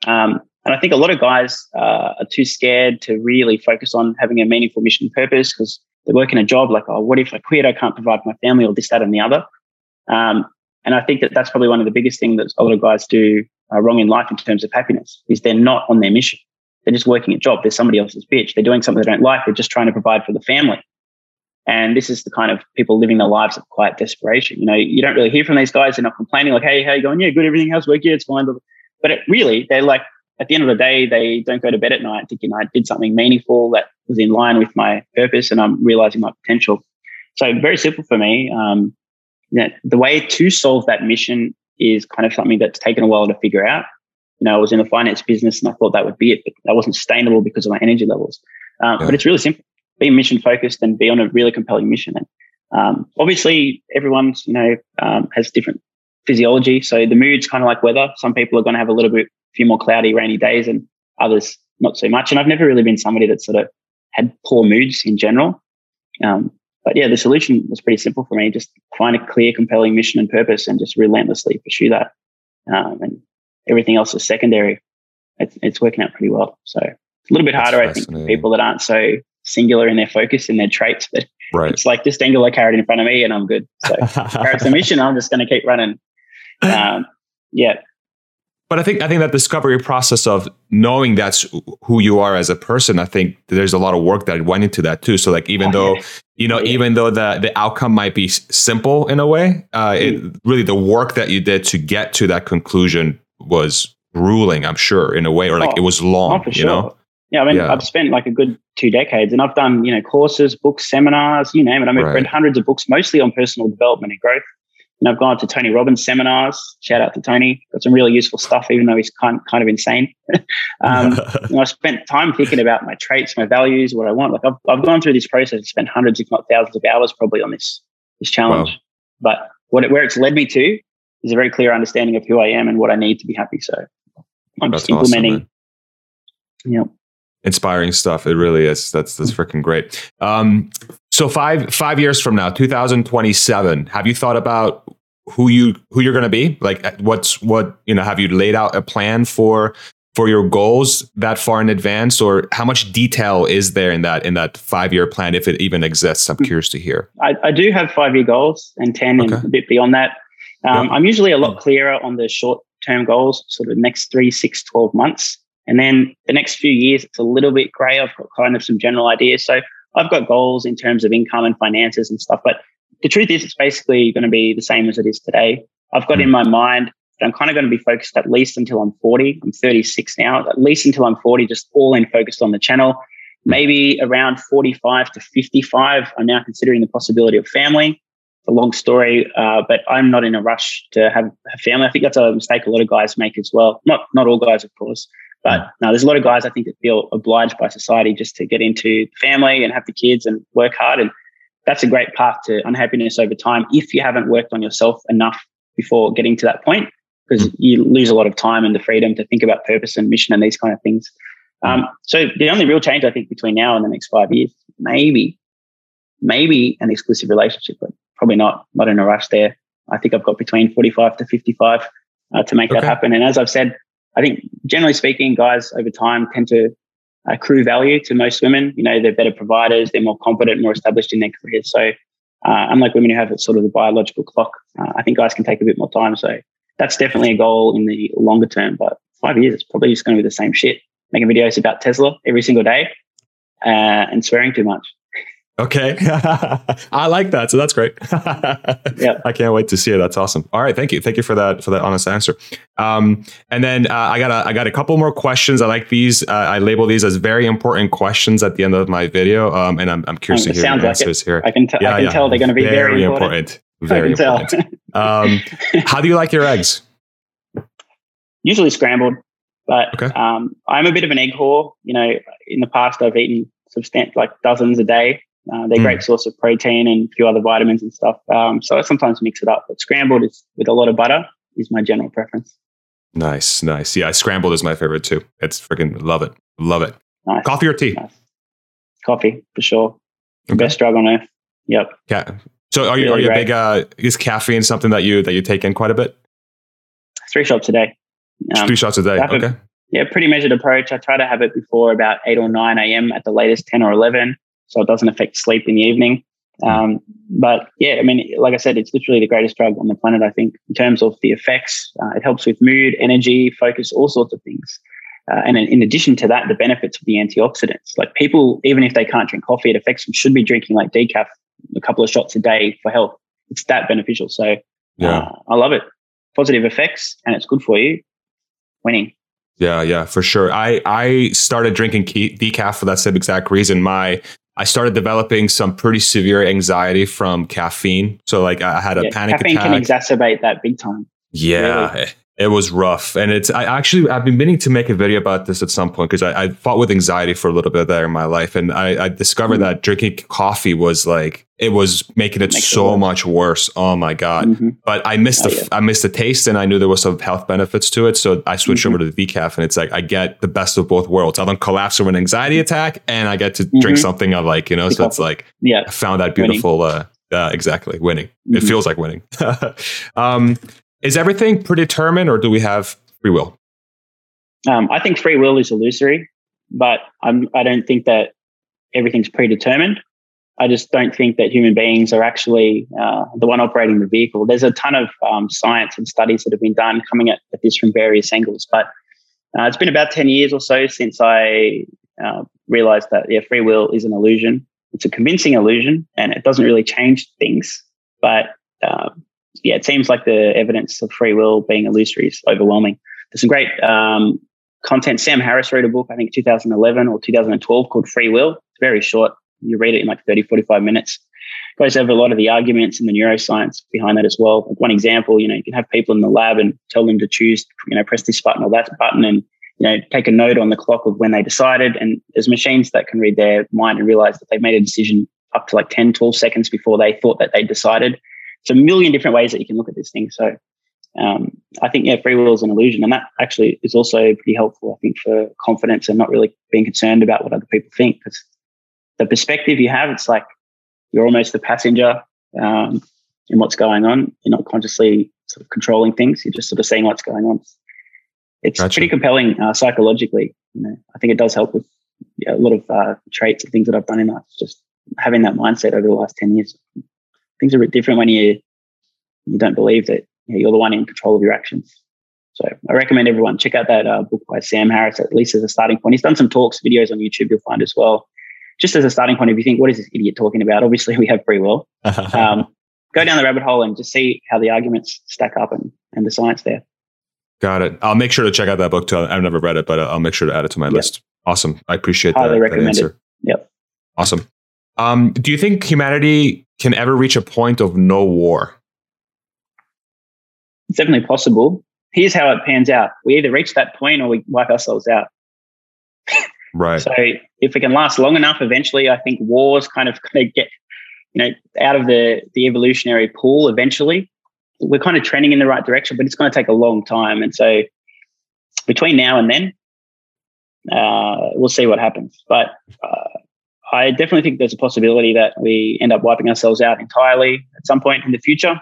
Um, and I think a lot of guys uh, are too scared to really focus on having a meaningful mission and purpose because they're working a job like, oh, what if I quit? I can't provide for my family or this, that, and the other. Um, and I think that that's probably one of the biggest things that a lot of guys do uh, wrong in life in terms of happiness is they're not on their mission. They're just working a job. They're somebody else's bitch. They're doing something they don't like. They're just trying to provide for the family. And this is the kind of people living their lives of quiet desperation. You know, you don't really hear from these guys. They're not complaining like, hey, how you going? Yeah, good. Everything how's work? Yeah, it's fine. But it really, they're like, at the end of the day, they don't go to bed at night thinking I did something meaningful that was in line with my purpose and I'm realizing my potential. So very simple for me. Um, yeah, the way to solve that mission is kind of something that's taken a while to figure out. You know, I was in the finance business and I thought that would be it, but that wasn't sustainable because of my energy levels. Um, yeah. But it's really simple. Be mission focused and be on a really compelling mission. And um, obviously, everyone's you know um, has different physiology. So the mood's kind of like weather. Some people are going to have a little bit, few more cloudy, rainy days, and others not so much. And I've never really been somebody that sort of had poor moods in general. Um, but yeah, the solution was pretty simple for me. Just find a clear, compelling mission and purpose and just relentlessly pursue that. Um, and everything else is secondary. It's, it's working out pretty well. So it's a little bit harder, I think, for people that aren't so singular in their focus and their traits. But right. it's like this angular carrot in front of me and I'm good. So carrot's a mission. I'm just going to keep running. Um, yeah, but I think I think that discovery process of knowing that's who you are as a person, I think there's a lot of work that went into that too. So like even though you know, even though the the outcome might be simple in a way, uh, mm. it, really the work that you did to get to that conclusion was grueling. I'm sure in a way, or like oh, it was long. Oh, you sure. know. Yeah, I mean, yeah. I've spent like a good two decades, and I've done you know courses, books, seminars, you name it. I mean, I've read hundreds of books, mostly on personal development and growth. And I've gone to Tony Robbins seminars. Shout out to Tony. Got some really useful stuff, even though he's kind, kind of insane. um, I spent time thinking about my traits, my values, what I want. Like I've, I've gone through this process, spent hundreds, if not thousands of hours probably on this, this challenge. Wow. But what it, where it's led me to is a very clear understanding of who I am and what I need to be happy. So I'm That's just implementing. Awesome, you know, inspiring stuff. It really is. That's that's freaking great. Um, so five five years from now, 2027, have you thought about who you who you're going to be? Like, uh, what's what you know? Have you laid out a plan for for your goals that far in advance, or how much detail is there in that in that five year plan, if it even exists? I'm curious to hear. I, I do have five year goals and ten okay. and a bit beyond that. Um, I'm usually a lot clearer on the short term goals, sort of next three, six, 12 months. And then the next few years, it's a little bit gray. I've got kind of some general ideas. So I've got goals in terms of income and finances and stuff, but the truth is it's basically going to be the same as it is today. I've got in hmm. my mind that I'm kind of going to be focused at least until I'm 40. I'm 36 now, at least until I'm 40, just all in focused on the channel. Maybe around 45 to 55, I'm now considering the possibility of family. It's a long story, uh, but I'm not in a rush to have a family. I think that's a mistake a lot of guys make as well. Not not all guys, of course. But mm. no, there's a lot of guys I think that feel obliged by society just to get into family and have the kids and work hard. And that's a great path to unhappiness over time if you haven't worked on yourself enough before getting to that point, because mm. you lose a lot of time and the freedom to think about purpose and mission and these kind of things. Mm. Um, so the only real change I think between now and the next five years, maybe, maybe an exclusive relationship, but probably not, not in a rush there. I think I've got between 45 to 55 uh, to make okay. that happen. And as I've said, I think generally speaking, guys over time tend to accrue value to most women. You know, they're better providers, they're more competent, more established in their careers. So, uh, unlike women who have sort of the biological clock, uh, I think guys can take a bit more time. So, that's definitely a goal in the longer term. But five years, it's probably just going to be the same shit, making videos about Tesla every single day uh, and swearing too much. Okay. I like that. So that's great. yeah. I can't wait to see it. That's awesome. All right. Thank you. Thank you for that, for that honest answer. Um, and then uh, I got a, I got a couple more questions. I like these. Uh, I label these as very important questions at the end of my video. Um, and I'm, I'm curious to hear your answers like here. I can, t- yeah, I can yeah. tell they're going to be very, very important. important. Very important. um, how do you like your eggs? Usually scrambled, but okay. um, I'm a bit of an egg whore. You know, in the past I've eaten substantial like dozens a day. Uh, they're a mm. great source of protein and a few other vitamins and stuff. Um, so I sometimes mix it up, but scrambled is with a lot of butter is my general preference. Nice, nice. Yeah, scrambled is my favorite too. It's freaking love it, love it. Nice. Coffee or tea? Nice. Coffee for sure. Okay. Best drug on earth. Yep. Yeah. So are you really are you great. a big? Uh, is caffeine something that you that you take in quite a bit? Three shots a day. Um, Three shots a day. Okay. A, yeah, pretty measured approach. I try to have it before about eight or nine a.m. at the latest, ten or eleven so it doesn't affect sleep in the evening. Hmm. Um, but yeah, I mean, like I said, it's literally the greatest drug on the planet. I think in terms of the effects, uh, it helps with mood, energy, focus, all sorts of things. Uh, and in, in, addition to that, the benefits of the antioxidants. Like people, even if they can't drink coffee, it affects them. Should be drinking like decaf, a couple of shots a day for health. It's that beneficial. So yeah, uh, I love it. Positive effects, and it's good for you. Winning. Yeah, yeah, for sure. I I started drinking decaf for that same exact reason. My I started developing some pretty severe anxiety from caffeine. So like I had a yeah, panic caffeine attack. can exacerbate that big time. Yeah. Really. It was rough. And it's, I actually, I've been meaning to make a video about this at some point because I, I, fought with anxiety for a little bit there in my life. And I, I discovered mm-hmm. that drinking coffee was like, it was making it so it much worse. Oh my God. Mm-hmm. But I missed oh, the, yeah. I missed the taste and I knew there was some health benefits to it. So I switched mm-hmm. over to the decaf and it's like, I get the best of both worlds. I don't collapse from an anxiety attack and I get to drink mm-hmm. something I like, you know? So it's like, yeah, I found that beautiful, uh, uh, exactly winning. It mm-hmm. feels like winning. um, is everything predetermined or do we have free will? Um, I think free will is illusory, but I'm, I don't think that everything's predetermined. I just don't think that human beings are actually uh, the one operating the vehicle. There's a ton of um, science and studies that have been done coming at, at this from various angles, but uh, it's been about 10 years or so since I uh, realized that yeah, free will is an illusion. It's a convincing illusion and it doesn't really change things, but um, yeah, it seems like the evidence of free will being illusory is overwhelming. There's some great um, content. Sam Harris wrote a book, I think 2011 or 2012 called Free Will. It's very short. You read it in like 30, 45 minutes. Goes over a lot of the arguments and the neuroscience behind that as well. Like one example, you know, you can have people in the lab and tell them to choose, you know, press this button or that button and, you know, take a note on the clock of when they decided. And there's machines that can read their mind and realize that they've made a decision up to like 10, 12 seconds before they thought that they decided it's a million different ways that you can look at this thing. So um, I think yeah, free will is an illusion, and that actually is also pretty helpful. I think for confidence and not really being concerned about what other people think, because the perspective you have, it's like you're almost the passenger um, in what's going on. You're not consciously sort of controlling things. You're just sort of seeing what's going on. It's gotcha. pretty compelling uh, psychologically. You know, I think it does help with yeah, a lot of uh, traits and things that I've done in life. Just having that mindset over the last ten years things are a bit different when you you don't believe that you are the one in control of your actions. So I recommend everyone check out that uh, book by Sam Harris, at least as a starting point. He's done some talks, videos on YouTube you'll find as well. Just as a starting point, if you think, what is this idiot talking about? Obviously, we have free will. Um, go down the rabbit hole and just see how the arguments stack up and, and the science there. Got it. I'll make sure to check out that book too. I've never read it, but I'll make sure to add it to my yep. list. Awesome. I appreciate Highly that, that answer. It. Yep. Awesome. Um, do you think humanity can ever reach a point of no war? It's definitely possible. Here's how it pans out. We either reach that point or we wipe ourselves out. Right. so if we can last long enough, eventually I think wars kind of kind of get, you know, out of the the evolutionary pool eventually. We're kind of trending in the right direction, but it's going to take a long time. And so between now and then, uh, we'll see what happens. But uh, I definitely think there's a possibility that we end up wiping ourselves out entirely at some point in the future.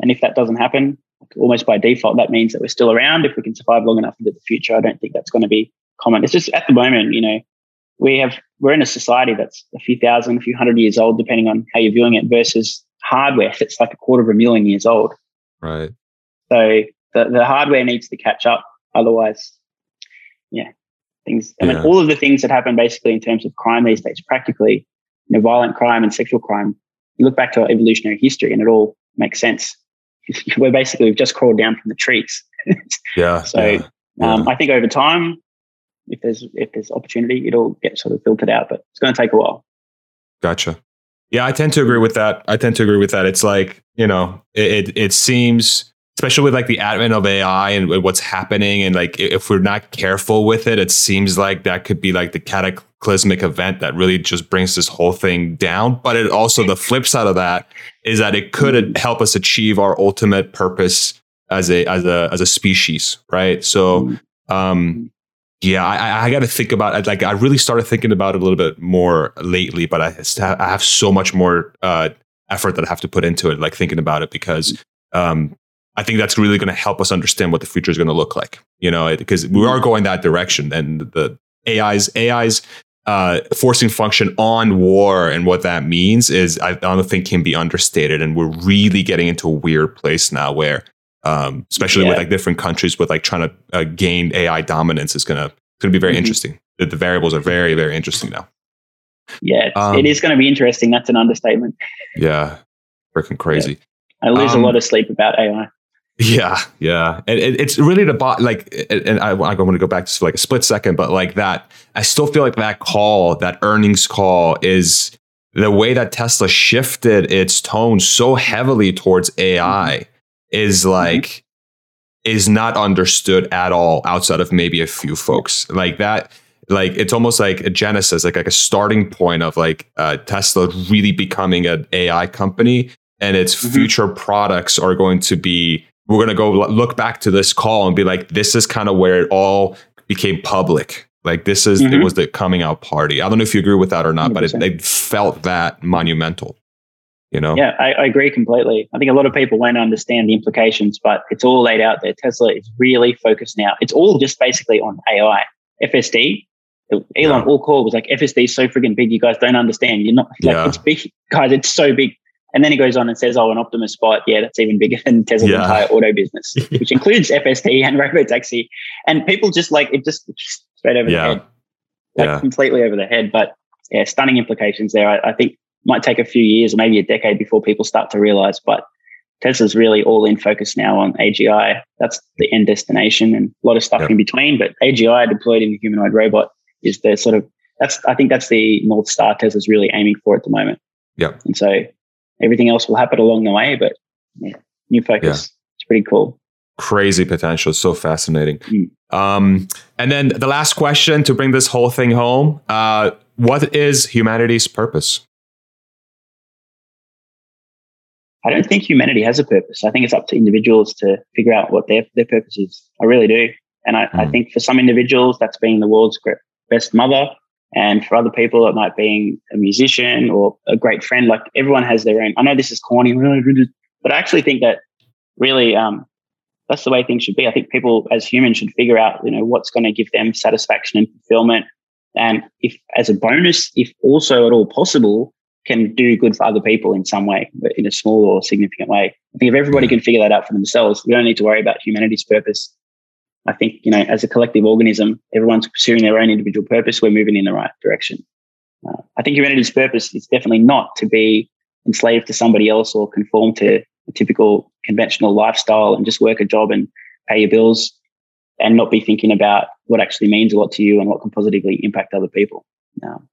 And if that doesn't happen, almost by default, that means that we're still around. If we can survive long enough into the future, I don't think that's going to be common. It's just at the moment, you know, we have we're in a society that's a few thousand, a few hundred years old, depending on how you're viewing it, versus hardware that's like a quarter of a million years old. Right. So the, the hardware needs to catch up. Otherwise, yeah, things. I yeah. mean, all of the things that happen basically in terms of crime these days, practically you know, violent crime and sexual crime, you look back to our evolutionary history and it all makes sense. We're basically, we've just crawled down from the trees. yeah. So yeah, yeah. Um, I think over time, if there's if there's opportunity, it'll get sort of filtered out, but it's going to take a while. Gotcha. Yeah, I tend to agree with that. I tend to agree with that. It's like you know, it it, it seems especially with like the advent of AI and what's happening, and like if we're not careful with it, it seems like that could be like the cataclysmic event that really just brings this whole thing down. But it also the flip side of that is that it could mm-hmm. help us achieve our ultimate purpose as a as a as a species, right? So. Mm-hmm. Um, yeah, I, I got to think about it. Like, I really started thinking about it a little bit more lately, but I, I have so much more uh, effort that I have to put into it, like thinking about it, because um, I think that's really going to help us understand what the future is going to look like. You know, because we are going that direction, and the AI's AI's uh, forcing function on war and what that means is I don't think can be understated, and we're really getting into a weird place now where um, especially yeah. with like different countries with like trying to uh, gain AI dominance is gonna gonna be very mm-hmm. interesting. The, the, variables are very very interesting now. Yeah, um, it is going to be interesting. That's an understatement. Yeah, freaking crazy. Yeah. I lose um, a lot of sleep about AI. Yeah, yeah, and it, it's really the bot. Like, and I, I want to go back to like a split second, but like that, I still feel like that call, that earnings call, is the way that Tesla shifted its tone so heavily towards AI. Is mm-hmm. like mm-hmm. is not understood at all outside of maybe a few folks like that like it's almost like a genesis like like a starting point of like uh, tesla really becoming an ai company and its mm-hmm. future products are going to be we're going to go look back to this call and be like this is kind of where it all became public like this is mm-hmm. it was the coming out party i don't know if you agree with that or not 100%. but it, it felt that monumental you know? Yeah I, I, agree completely. I think a lot of people won't understand the implications but it's all laid out there. Tesla is really focused now. It's all just basically on ai fsd elon yeah. all call was like fsd is so freaking big you guys don't understand. You're not like yeah. it's big. Guys it's so big. And then he goes on and says oh an optimus spot yeah that's even bigger than tesla's yeah. entire auto business which includes fsd and robotaxi. And people just like it just straight over the head. Like completely over the head. But yeah stunning implications there. I, I think might take a few years or maybe a decade before people start to realize. But Tesla's really all in focus now on AGI. That's the end destination and a lot of stuff yep. in between. But AGI deployed in a humanoid robot is the sort of that's I think that's the North Star Tesla's really aiming for at the moment. Yeah. And so everything else will happen along the way, but yeah, new focus. Yeah. It's pretty cool. Crazy potential. So fascinating. Mm. Um, and then the last question to bring this whole thing home. Uh, what is humanity's purpose? I don't think humanity has a purpose. I think it's up to individuals to figure out what their, their purpose is. I really do. And I, mm. I hmm. think for some individuals, that's being the world's best mother. And for other people, it might be a musician or a great friend. Like everyone has their own. I know this is corny, but I actually think that really um, that's the way things should be. I think people as humans should figure out, you know, what's going to give them satisfaction and fulfillment. And if as a bonus, if also at all possible, can do good for other people in some way, but in a small or significant way. I think if everybody can figure that out for themselves, we don't need to worry about humanity's purpose. I think, you know, as a collective organism, everyone's pursuing their own individual purpose. We're moving in the right direction. Uh, I think humanity's purpose is definitely not to be enslaved to somebody else or conform to a typical conventional lifestyle and just work a job and pay your bills and not be thinking about what actually means a lot to you and what can positively impact other people. Um,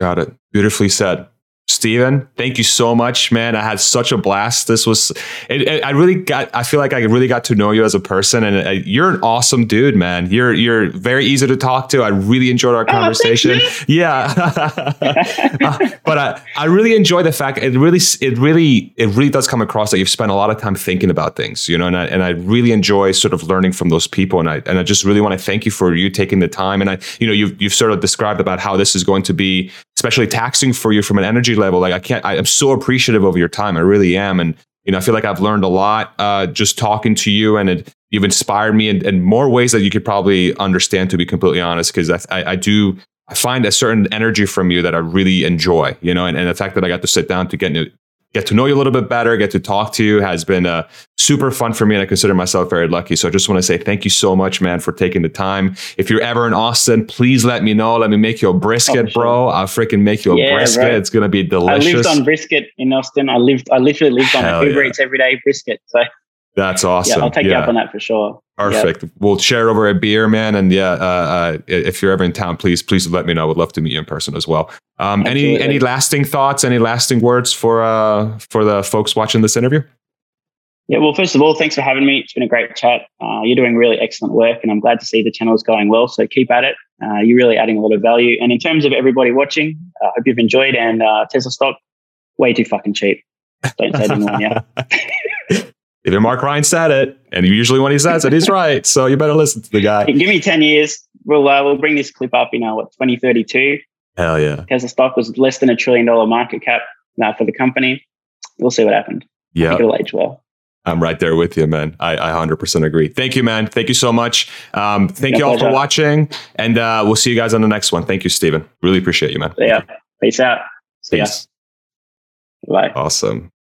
Got it. Beautifully said. Steven, thank you so much, man. I had such a blast. This was, it, it, I really got, I feel like I really got to know you as a person and uh, you're an awesome dude, man. You're, you're very easy to talk to. I really enjoyed our oh, conversation. Oh, yeah. uh, but I, I really enjoy the fact it really, it really, it really does come across that you've spent a lot of time thinking about things, you know, and I, and I really enjoy sort of learning from those people. And I, and I just really want to thank you for you taking the time. And I, you know, you've, you've sort of described about how this is going to be especially taxing for you from an energy level. Like I can't, I, am so appreciative of your time. I really am. And, you know, I feel like I've learned a lot uh, just talking to you and it, you've inspired me in, in, more ways that you could probably understand, to be completely honest, because I, I, I, do, I find a certain energy from you that I really enjoy, you know, and, and the fact that I got to sit down to get get to know you a little bit better, get to talk to you has been uh, super fun for me. And I consider myself very lucky. So I just want to say thank you so much, man, for taking the time. If you're ever in Austin, please let me know. Let me make you a brisket, oh, sure. bro. I'll freaking make you a yeah, brisket. Right. It's going to be delicious. I lived on brisket in Austin. I lived, I literally lived on Hell Uber yeah. Eats every day brisket. So that's awesome. Yeah, I'll take yeah. you up on that for sure. Perfect. Yep. We'll share over a beer, man. And yeah, uh, uh, if you're ever in town, please, please let me know. I would love to meet you in person as well. Um, any any lasting thoughts? Any lasting words for uh, for the folks watching this interview? Yeah. Well, first of all, thanks for having me. It's been a great chat. Uh, you're doing really excellent work, and I'm glad to see the channel is going well. So keep at it. Uh, you're really adding a lot of value. And in terms of everybody watching, I uh, hope you've enjoyed. And Tesla stock, way too fucking cheap. Don't say anymore. Yeah. Steven Mark Ryan said it, and usually when he says it, he's right. So you better listen to the guy. Give me ten years. We'll uh, we'll bring this clip up. You know what? Twenty thirty two. Hell yeah. Tesla stock was less than a trillion dollar market cap now uh, for the company. We'll see what happened. Yeah, it'll age well. I'm right there with you, man. I, I 100% agree. Thank you, man. Thank you so much. Um, thank no you all pleasure. for watching, and uh, we'll see you guys on the next one. Thank you, Steven. Really appreciate you, man. Yeah. Peace out. See Peace. Ya. Bye. Awesome.